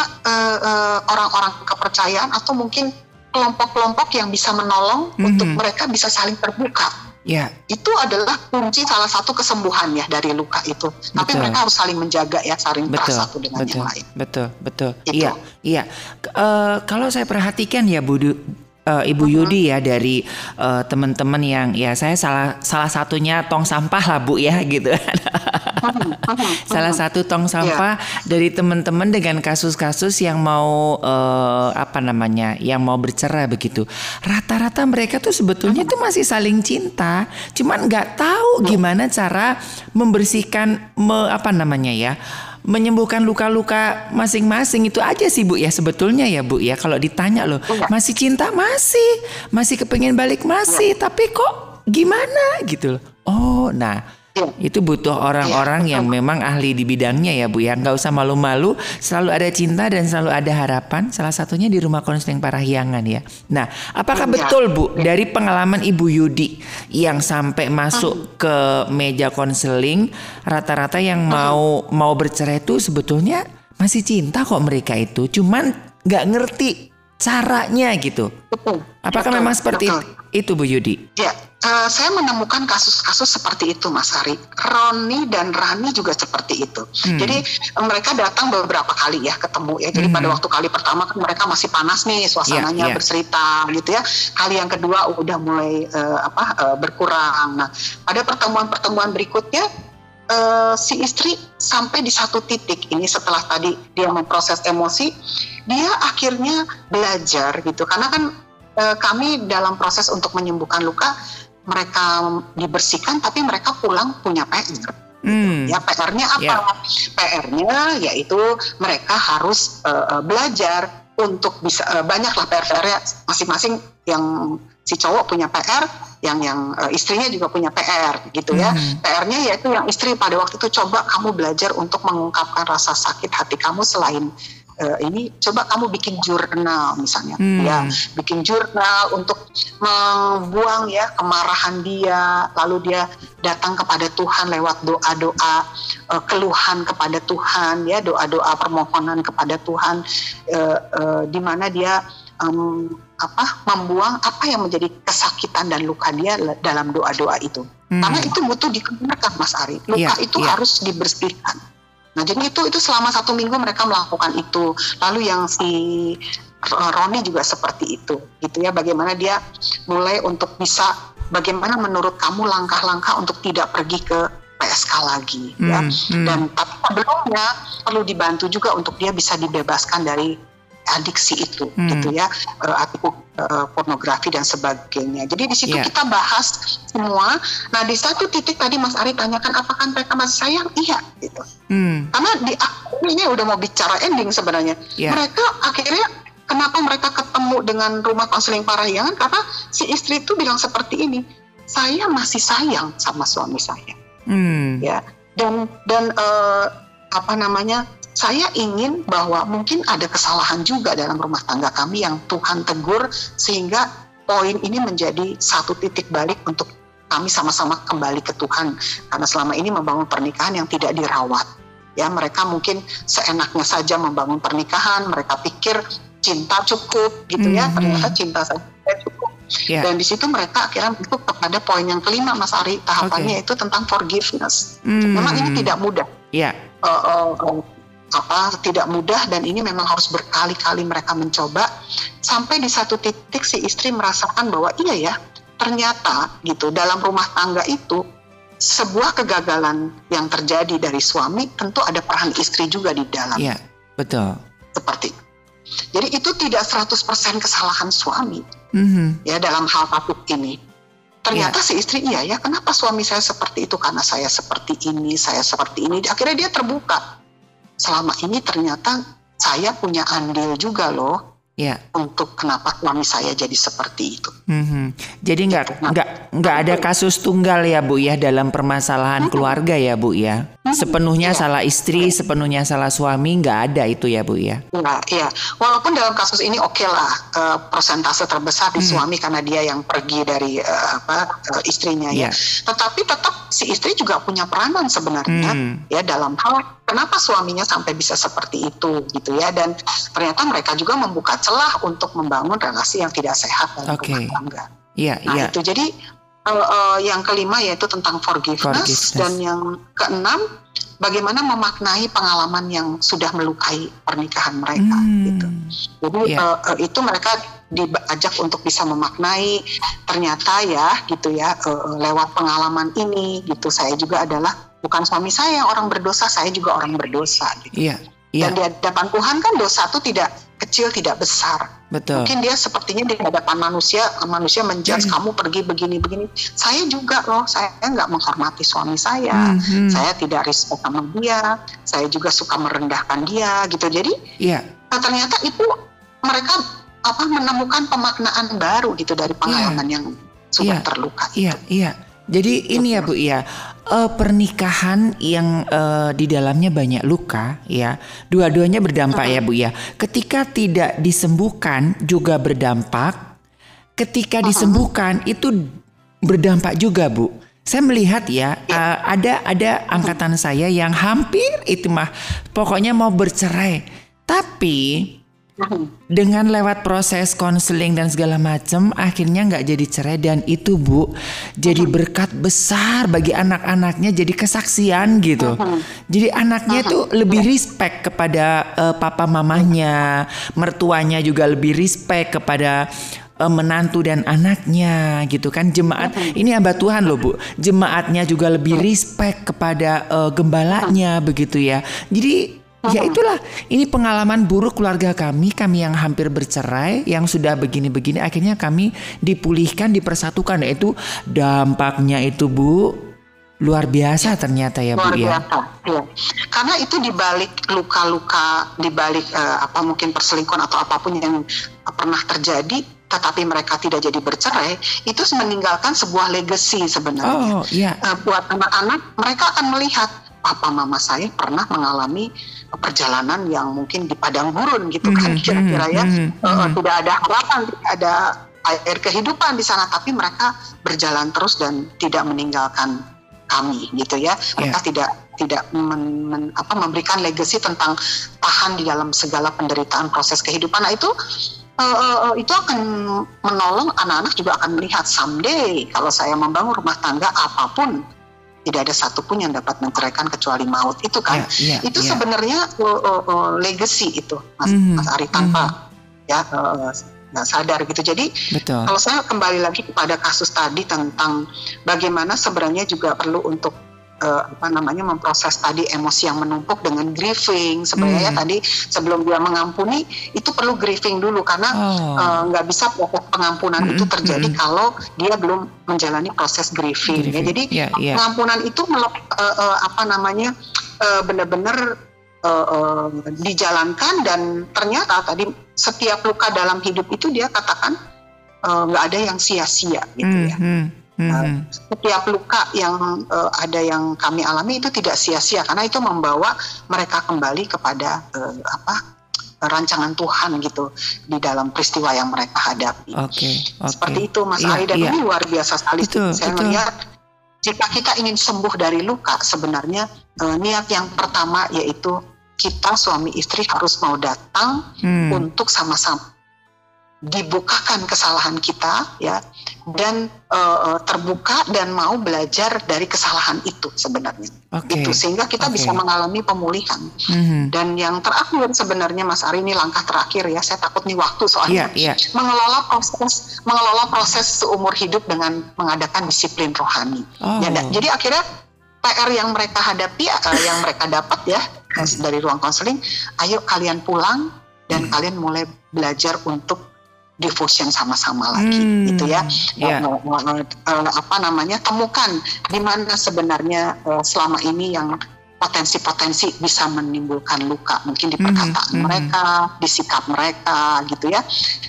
B: orang-orang kepercayaan atau mungkin kelompok-kelompok yang bisa menolong
A: Mhm.
B: untuk mereka bisa saling terbuka.
A: Ya.
B: Itu adalah kunci salah satu kesembuhan ya dari luka itu. Tapi
A: Betul.
B: mereka harus saling menjaga ya, saling
A: Betul,
B: satu dengan
A: betul,
B: yang lain.
A: betul, betul.
B: Itu.
A: Iya, iya. Eh, kalau saya perhatikan ya, Bu, Du- eh, Ibu Yudi ya dari eh, teman-teman yang ya saya salah salah satunya tong sampah lah Bu ya gitu. Salah satu tong sampah yeah. dari teman-teman dengan kasus-kasus yang mau uh, apa namanya, yang mau bercerai begitu. Rata-rata mereka tuh sebetulnya tuh masih saling cinta, cuman nggak tahu gimana cara membersihkan me, apa namanya ya menyembuhkan luka-luka masing-masing itu aja sih Bu ya sebetulnya ya Bu ya. Kalau ditanya loh iya. masih cinta? Masih. Masih kepengen balik? Masih. Iya. tapi kok gimana? Gitu loh. Oh nah itu butuh orang-orang yang memang ahli di bidangnya ya Bu ya. Nggak usah malu-malu, selalu ada cinta dan selalu ada harapan. Salah satunya di rumah konseling Parahyangan ya. Nah, apakah iya. betul Bu dari pengalaman Ibu Yudi yang sampai masuk ke meja konseling, rata-rata yang mau mau bercerai itu sebetulnya masih cinta kok mereka itu, cuman nggak ngerti caranya gitu. Apakah memang seperti itu Bu Yudi?
B: Ya, uh, saya menemukan kasus-kasus seperti itu Mas Hari. Roni dan Rani juga seperti itu. Hmm. Jadi mereka datang beberapa kali ya ketemu ya. Jadi hmm. pada waktu kali pertama kan mereka masih panas nih suasananya yeah, yeah. bercerita gitu ya. Kali yang kedua udah mulai uh, apa uh, berkurang. Nah, pada pertemuan-pertemuan berikutnya Uh, si istri sampai di satu titik ini setelah tadi dia memproses emosi, dia akhirnya belajar gitu karena kan uh, kami dalam proses untuk menyembuhkan luka mereka dibersihkan tapi mereka pulang punya PR. Hmm. Ya PR-nya apa? Yeah. PR-nya yaitu mereka harus uh, belajar untuk bisa uh, banyaklah PR-PR-nya masing-masing yang si cowok punya PR, yang yang uh, istrinya juga punya PR gitu ya. Hmm. PR-nya yaitu yang istri pada waktu itu coba kamu belajar untuk mengungkapkan rasa sakit hati kamu selain uh, ini coba kamu bikin jurnal misalnya hmm. ya bikin jurnal untuk membuang ya kemarahan dia lalu dia datang kepada Tuhan lewat doa-doa uh, keluhan kepada Tuhan ya doa-doa permohonan kepada Tuhan uh, uh, di mana dia um, apa membuang apa yang menjadi kesakitan dan luka dia dalam doa-doa itu hmm. karena itu butuh dikeluarkan Mas Ari luka yeah, itu yeah. harus dibersihkan Nah jadi itu itu selama satu minggu mereka melakukan itu. Lalu yang si Roni juga seperti itu, gitu ya. Bagaimana dia mulai untuk bisa, bagaimana menurut kamu langkah-langkah untuk tidak pergi ke PSK lagi, hmm, ya. Hmm. Dan tapi sebelumnya perlu dibantu juga untuk dia bisa dibebaskan dari adiksi itu hmm. gitu ya uh, uh, pornografi dan sebagainya jadi di situ yeah. kita bahas semua nah di satu titik tadi Mas Ari tanyakan apakah mereka masih sayang iya gitu hmm. karena di ini udah mau bicara ending sebenarnya yeah. mereka akhirnya kenapa mereka ketemu dengan rumah konseling parahyangan karena si istri itu bilang seperti ini saya masih sayang sama suami saya hmm. ya dan dan uh, apa namanya saya ingin bahwa mungkin ada kesalahan juga dalam rumah tangga kami yang Tuhan tegur sehingga poin ini menjadi satu titik balik untuk kami sama-sama kembali ke Tuhan karena selama ini membangun pernikahan yang tidak dirawat ya mereka mungkin seenaknya saja membangun pernikahan mereka pikir cinta cukup gitu ya mm-hmm. ternyata cinta saja cukup yeah. dan di situ mereka akhirnya itu kepada poin yang kelima Mas Ari tahapannya okay. itu tentang forgiveness mm-hmm. memang ini tidak mudah
A: yeah.
B: uh, uh, apa tidak mudah dan ini memang harus berkali-kali mereka mencoba sampai di satu titik si istri merasakan bahwa iya ya ternyata gitu dalam rumah tangga itu sebuah kegagalan yang terjadi dari suami tentu ada peran istri juga di dalam.
A: Iya, betul.
B: Seperti jadi itu tidak 100% kesalahan suami mm-hmm. ya dalam hal takut ini. Ternyata yeah. si istri iya ya kenapa suami saya seperti itu karena saya seperti ini, saya seperti ini. Akhirnya dia terbuka selama ini ternyata saya punya andil juga loh ya. untuk kenapa suami saya jadi seperti itu.
A: Mm-hmm. Jadi nggak gitu. nggak nggak ada kasus tunggal ya bu ya dalam permasalahan keluarga ya bu ya. Sepenuhnya ya. salah istri, sepenuhnya salah suami nggak ada itu ya bu ya.
B: Nah, iya. Walaupun dalam kasus ini oke okay lah uh, persentase terbesar di hmm. suami karena dia yang pergi dari uh, apa uh, istrinya ya. ya. Tetapi tetap si istri juga punya peranan sebenarnya hmm. ya dalam hal kenapa suaminya sampai bisa seperti itu gitu ya dan ternyata mereka juga membuka celah untuk membangun relasi yang tidak sehat dalam okay. rumah tangga.
A: Iya,
B: nah,
A: iya.
B: itu jadi uh, uh, yang kelima yaitu tentang forgiveness, forgiveness dan yang keenam bagaimana memaknai pengalaman yang sudah melukai pernikahan mereka hmm. gitu. Jadi yeah. uh, uh, itu mereka diajak untuk bisa memaknai ternyata ya gitu ya uh, lewat pengalaman ini gitu saya juga adalah bukan suami saya yang orang berdosa, saya juga orang berdosa. Gitu.
A: Iya. Iya.
B: Dan di hadapan Tuhan kan dosa itu tidak kecil, tidak besar.
A: Betul.
B: Mungkin dia sepertinya di hadapan manusia, manusia menjudge kamu pergi begini begini. Saya juga loh, saya nggak menghormati suami saya,
A: Mhm.
B: saya tidak respect sama dia, saya juga suka merendahkan dia gitu. Jadi
A: Iya.
B: nah, ternyata itu mereka apa menemukan pemaknaan baru gitu dari pengalaman yang sudah
A: Iya.
B: terluka.
A: Iya, iya. Jadi ini ya Bu ya, eh, pernikahan yang eh, di dalamnya banyak luka ya, dua-duanya berdampak ya Bu ya. Ketika tidak disembuhkan juga berdampak, ketika disembuhkan itu berdampak juga Bu. Saya melihat ya, eh, ada ada angkatan saya yang hampir itu mah pokoknya mau bercerai, tapi. Dengan lewat proses konseling dan segala macam akhirnya nggak jadi cerai. Dan itu bu jadi berkat besar bagi anak-anaknya jadi kesaksian gitu. Jadi anaknya tuh lebih respect kepada eh, papa mamahnya mertuanya juga lebih respect kepada eh, menantu dan anaknya gitu kan. Jemaat ini hamba Tuhan loh bu. Jemaatnya juga lebih respect kepada eh, gembalanya begitu ya. Jadi Ya itulah, ini pengalaman buruk keluarga kami, kami yang hampir bercerai, yang sudah begini-begini, akhirnya kami dipulihkan, dipersatukan. Yaitu dampaknya itu Bu, luar biasa ternyata ya
B: luar
A: Bu ya.
B: biasa ya. karena itu dibalik luka-luka dibalik eh, apa mungkin perselingkuhan atau apa pun yang pernah terjadi tetapi mereka tidak jadi bercerai itu meninggalkan sebuah legacy sebenarnya
A: Oh iya,
B: Eh, buat anak-anak mereka akan melihat papa mama saya pernah mengalami perjalanan yang mungkin di padang gurun gitu kan
A: Mhm,
B: kira-kira ya.
A: mhm.
B: tidak ada harapan tidak ada air kehidupan di sana tapi mereka berjalan terus dan tidak meninggalkan kami gitu ya. Mereka tidak tidak men- men- apa, memberikan legacy tentang tahan di dalam segala penderitaan proses kehidupan. Nah itu eh, eh, itu akan menolong anak-anak juga akan melihat someday kalau saya membangun rumah tangga apa pun tidak ada satupun yang dapat menceraikan kecuali maut. Itu kan?
A: Iya, iya,
B: itu
A: iya.
B: sebenarnya uh, uh, uh, legacy itu mas,
A: Mhm,
B: mas Ari tanpa ya uh, nggak sadar gitu. Jadi
A: betul.
B: kalau saya kembali lagi kepada kasus tadi tentang bagaimana sebenarnya juga perlu untuk eh, apa namanya memproses tadi emosi yang menumpuk dengan grieving sebenarnya
A: Hmm.
B: tadi sebelum dia mengampuni itu perlu grieving dulu karena
A: Oh.
B: eh, nggak bisa proses pengampunan
A: Mm-mm,
B: itu terjadi
A: mm-mm.
B: kalau dia belum menjalani proses grieving, ya
A: Grieving.
B: jadi
A: Iya, iya.
B: pengampunan itu melep- eh, eh, apa namanya benar-benar eh, eh, dijalankan dan ternyata tadi setiap luka dalam hidup itu dia katakan nggak ada yang sia-sia gitu ya.
A: Mhm, mhm.
B: Setiap luka yang eh, ada yang kami alami itu tidak sia-sia karena itu membawa mereka kembali kepada eh, apa rancangan Tuhan gitu di dalam peristiwa yang mereka hadapi.
A: Oke, oke.
B: Seperti itu Mas
A: Iya,
B: Ari dan
A: iya.
B: ini luar biasa sekali.
A: Betul,
B: Saya
A: betul.
B: melihat jika kita ingin sembuh dari luka sebenarnya eh, niat yang pertama yaitu kita suami istri harus mau datang
A: Hmm,
B: untuk sama-sama dibukakan kesalahan kita ya dan eh, terbuka dan mau belajar dari kesalahan itu sebenarnya
A: Oke.
B: itu sehingga kita
A: oke.
B: bisa mengalami pemulihan
A: Mhm.
B: dan yang terakhir sebenarnya Mas Ari ini langkah terakhir ya saya takut nih waktu soalnya
A: Iya, iya.
B: mengelola proses mengelola proses seumur hidup dengan mengadakan disiplin rohani
A: Oh.
B: Ya, da- jadi akhirnya PR yang mereka hadapi eh, yang mereka dapat ya eh, dari ruang konseling ayo kalian pulang dan
A: Hmm.
B: kalian mulai belajar untuk devotion sama-sama lagi
A: Hmm,
B: gitu ya. eh, eh, apa namanya temukan di mana sebenarnya eh, selama ini yang potensi-potensi bisa menimbulkan luka mungkin di
A: Mhm,
B: perkataan
A: mhm.
B: mereka di sikap mereka gitu ya.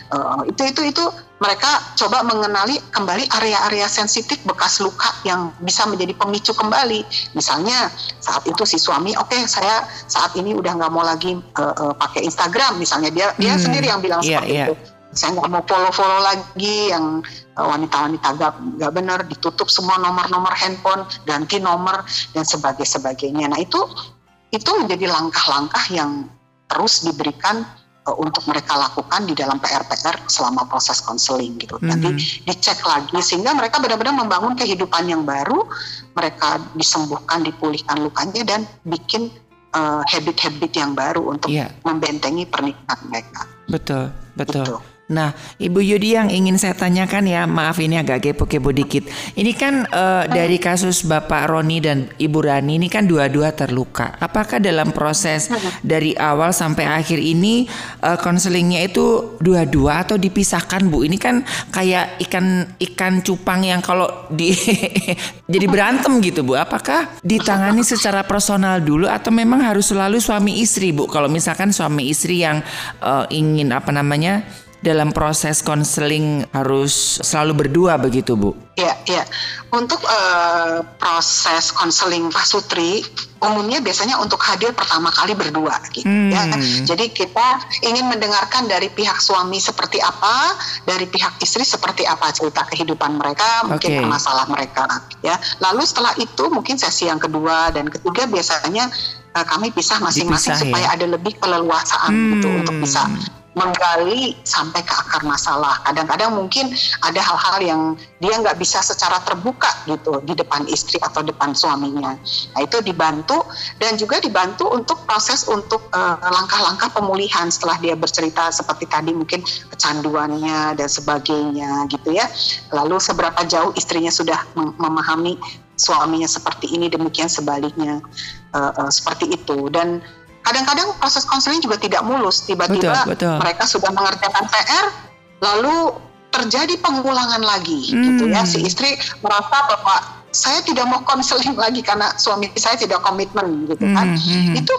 B: Eh, itu itu itu mereka coba mengenali kembali area-area sensitif bekas luka yang bisa menjadi pemicu kembali. Misalnya saat itu si suami oke saya saat ini udah nggak mau lagi eh, eh, pakai Instagram misalnya. Dia dia
A: Hmm,
B: sendiri yang bilang
A: iya,
B: seperti
A: iya.
B: itu saya nggak mau follow-follow lagi yang uh, wanita-wanita nggak nggak benar ditutup semua nomor-nomor handphone ganti nomor dan sebagai sebagainya nah itu itu menjadi langkah-langkah yang terus diberikan uh, untuk mereka lakukan di dalam PR-PR selama proses konseling gitu nanti
A: Mhm.
B: dicek lagi sehingga mereka benar-benar membangun kehidupan yang baru mereka disembuhkan dipulihkan lukanya dan bikin uh, habit-habit yang baru untuk
A: Iya.
B: membentengi pernikahan mereka
A: Betul, betul.
B: Gitu.
A: Nah, Ibu Yudi yang ingin saya tanyakan ya, maaf ini agak kepo-kepo dikit. Ini kan uh, dari kasus Bapak Roni dan Ibu Rani ini kan dua-dua terluka. Apakah dalam proses dari awal sampai akhir ini uh, konselingnya itu dua-dua atau dipisahkan Bu? Ini kan kayak ikan ikan cupang yang kalau di jadi berantem gitu Bu. Apakah ditangani secara personal dulu atau memang harus selalu suami istri Bu? Kalau misalkan suami istri yang uh, ingin apa namanya dalam proses konseling harus selalu berdua begitu Bu?
B: Ya, ya. Untuk uh, proses konseling Pak Sutri umumnya biasanya untuk hadir pertama kali berdua gitu hmm. ya. Jadi kita ingin mendengarkan dari pihak suami seperti apa, dari pihak istri seperti apa cerita kehidupan mereka, mungkin okay. masalah mereka ya. Lalu setelah itu mungkin sesi yang kedua dan ketiga biasanya uh, kami pisah masing-masing supaya ya? ada lebih keleluasaan hmm. gitu untuk bisa menggali sampai ke akar masalah. Kadang-kadang mungkin ada hal-hal yang dia nggak bisa secara terbuka gitu di depan istri atau depan suaminya. Nah itu dibantu dan juga dibantu untuk proses untuk eh, langkah-langkah pemulihan setelah dia bercerita seperti tadi mungkin kecanduannya dan sebagainya gitu ya. Lalu seberapa jauh istrinya sudah memahami suaminya seperti ini demikian sebaliknya uh, uh, seperti itu dan kadang-kadang proses konseling juga tidak mulus tiba-tiba mereka sudah mengerjakan PR lalu terjadi pengulangan lagi hmm. gitu ya si istri merasa bahwa saya tidak mau konseling lagi karena suami saya tidak komitmen gitu kan hmm. hmm. itu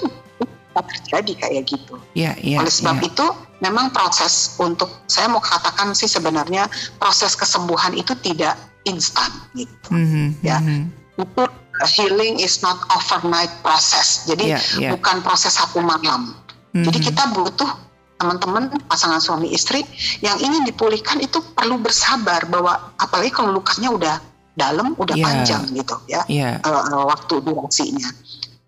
B: terjadi kayak gitu.
A: Ya, ya,
B: Oleh sebab ya. itu memang proses untuk saya mau katakan sih sebenarnya proses kesembuhan itu tidak instan gitu. Mm -hmm, ya. Mm -hmm. Itu healing is not overnight process. Jadi yeah, yeah. bukan proses satu malam. Mm-hmm. Jadi kita butuh teman-teman pasangan suami istri yang ingin dipulihkan itu perlu bersabar bahwa apalagi kalau lukanya udah dalam, udah yeah. panjang gitu ya yeah. Uh, waktu durasinya.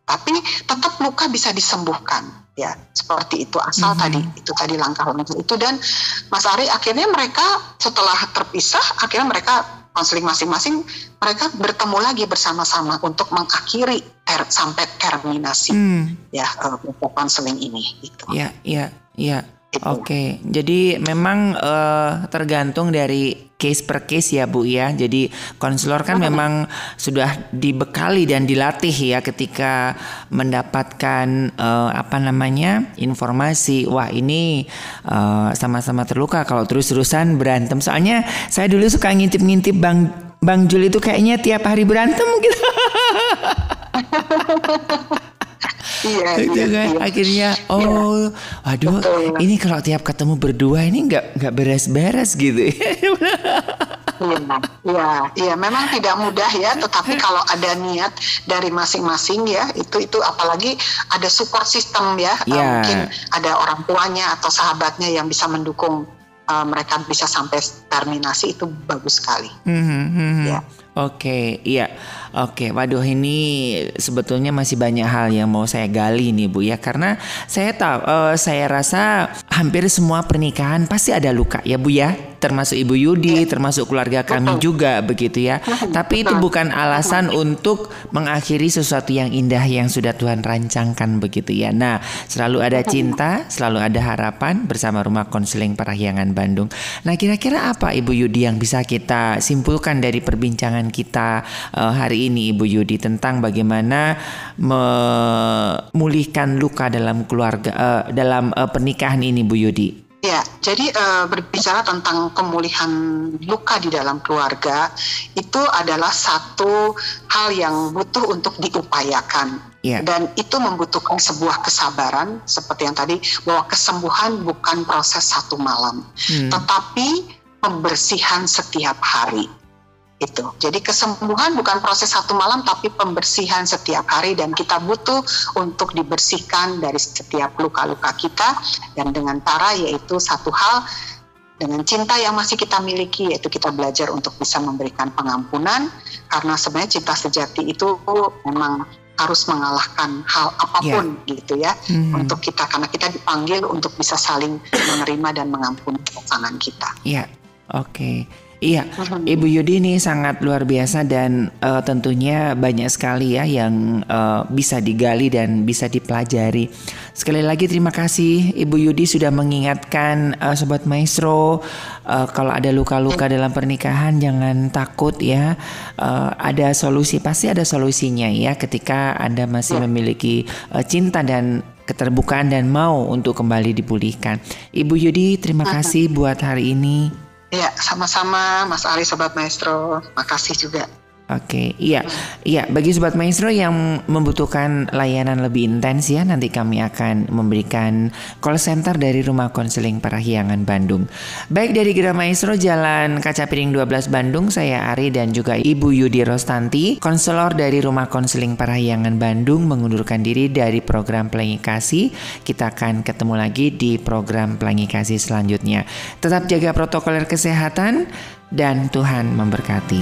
B: Tapi tetap luka bisa disembuhkan ya seperti itu asal mm-hmm. tadi itu tadi langkah-langkah itu dan Mas Ari akhirnya mereka setelah terpisah akhirnya mereka konseling masing-masing mereka bertemu lagi bersama-sama untuk mengakhiri ter sampai terminasi hmm. ya uh, konseling ini gitu.
A: Ya, ya, ya. Oke, jadi memang uh, tergantung dari case per case ya Bu ya. Jadi konselor kan memang sudah dibekali dan dilatih ya ketika mendapatkan uh, apa namanya informasi. Wah ini sama sama-sama terluka kalau terus-terusan berantem. Soalnya saya dulu suka ngintip-ngintip Bang Bang Jul itu kayaknya tiap hari berantem gitu. iya, gitu iya, kan iya. akhirnya oh aduh ini kalau tiap ketemu berdua ini nggak nggak beres-beres gitu
B: Iya, iya, iya, memang tidak mudah ya. Tetapi kalau ada niat dari masing-masing ya, itu itu apalagi ada support system ya. Yeah. mungkin ada orang tuanya atau sahabatnya yang bisa mendukung uh, mereka bisa sampai terminasi itu bagus sekali. Mm -hmm.
A: Ya. Oke, iya. Oke, waduh ini sebetulnya masih banyak hal yang mau saya gali nih Bu ya karena saya tahu uh, saya rasa hampir semua pernikahan pasti ada luka ya Bu ya termasuk Ibu Yudi, ya. termasuk keluarga kami Betul. juga begitu ya. Tapi itu bukan alasan untuk mengakhiri sesuatu yang indah yang sudah Tuhan rancangkan begitu ya. Nah, selalu ada cinta, selalu ada harapan bersama Rumah Konseling Parahyangan Bandung. Nah, kira-kira apa Ibu Yudi yang bisa kita simpulkan dari perbincangan kita uh, hari ini Ibu Yudi tentang bagaimana memulihkan luka dalam keluarga uh, dalam uh, pernikahan ini Bu Yudi?
B: Ya, jadi uh, berbicara tentang pemulihan luka di dalam keluarga itu adalah satu hal yang butuh untuk diupayakan. Yeah. Dan itu membutuhkan sebuah kesabaran seperti yang tadi bahwa kesembuhan bukan proses satu malam, hmm. tetapi pembersihan setiap hari itu. Jadi kesembuhan bukan proses satu malam tapi pembersihan setiap hari dan kita butuh untuk dibersihkan dari setiap luka-luka kita dan dengan cara yaitu satu hal dengan cinta yang masih kita miliki yaitu kita belajar untuk bisa memberikan pengampunan karena sebenarnya cinta sejati itu memang harus mengalahkan hal apa pun yeah. gitu ya mm-hmm. untuk kita karena kita dipanggil untuk bisa saling menerima dan mengampuni pasangan kita.
A: Iya. Yeah. Oke. Okay. Iya, Ibu Yudi ini sangat luar biasa dan uh, tentunya banyak sekali ya yang uh, bisa digali dan bisa dipelajari. Sekali lagi terima kasih Ibu Yudi sudah mengingatkan uh, sobat maestro uh, kalau ada luka-luka dalam pernikahan jangan takut ya. Uh, ada solusi pasti ada solusinya ya ketika Anda masih memiliki uh, cinta dan keterbukaan dan mau untuk kembali dipulihkan. Ibu Yudi terima kasih buat hari ini.
B: Ya, sama-sama Mas Ari Sobat Maestro. Makasih juga.
A: Oke, iya, iya. Bagi sobat maestro yang membutuhkan layanan lebih intens ya, nanti kami akan memberikan call center dari Rumah Konseling Parahyangan Bandung. Baik dari Gira Maestro Jalan Kaca Piring 12 Bandung, saya Ari dan juga Ibu Yudi Rostanti, konselor dari Rumah Konseling Parahyangan Bandung mengundurkan diri dari program Pelangi Kasih. Kita akan ketemu lagi di program Pelangi Kasih selanjutnya. Tetap jaga protokol kesehatan dan Tuhan memberkati.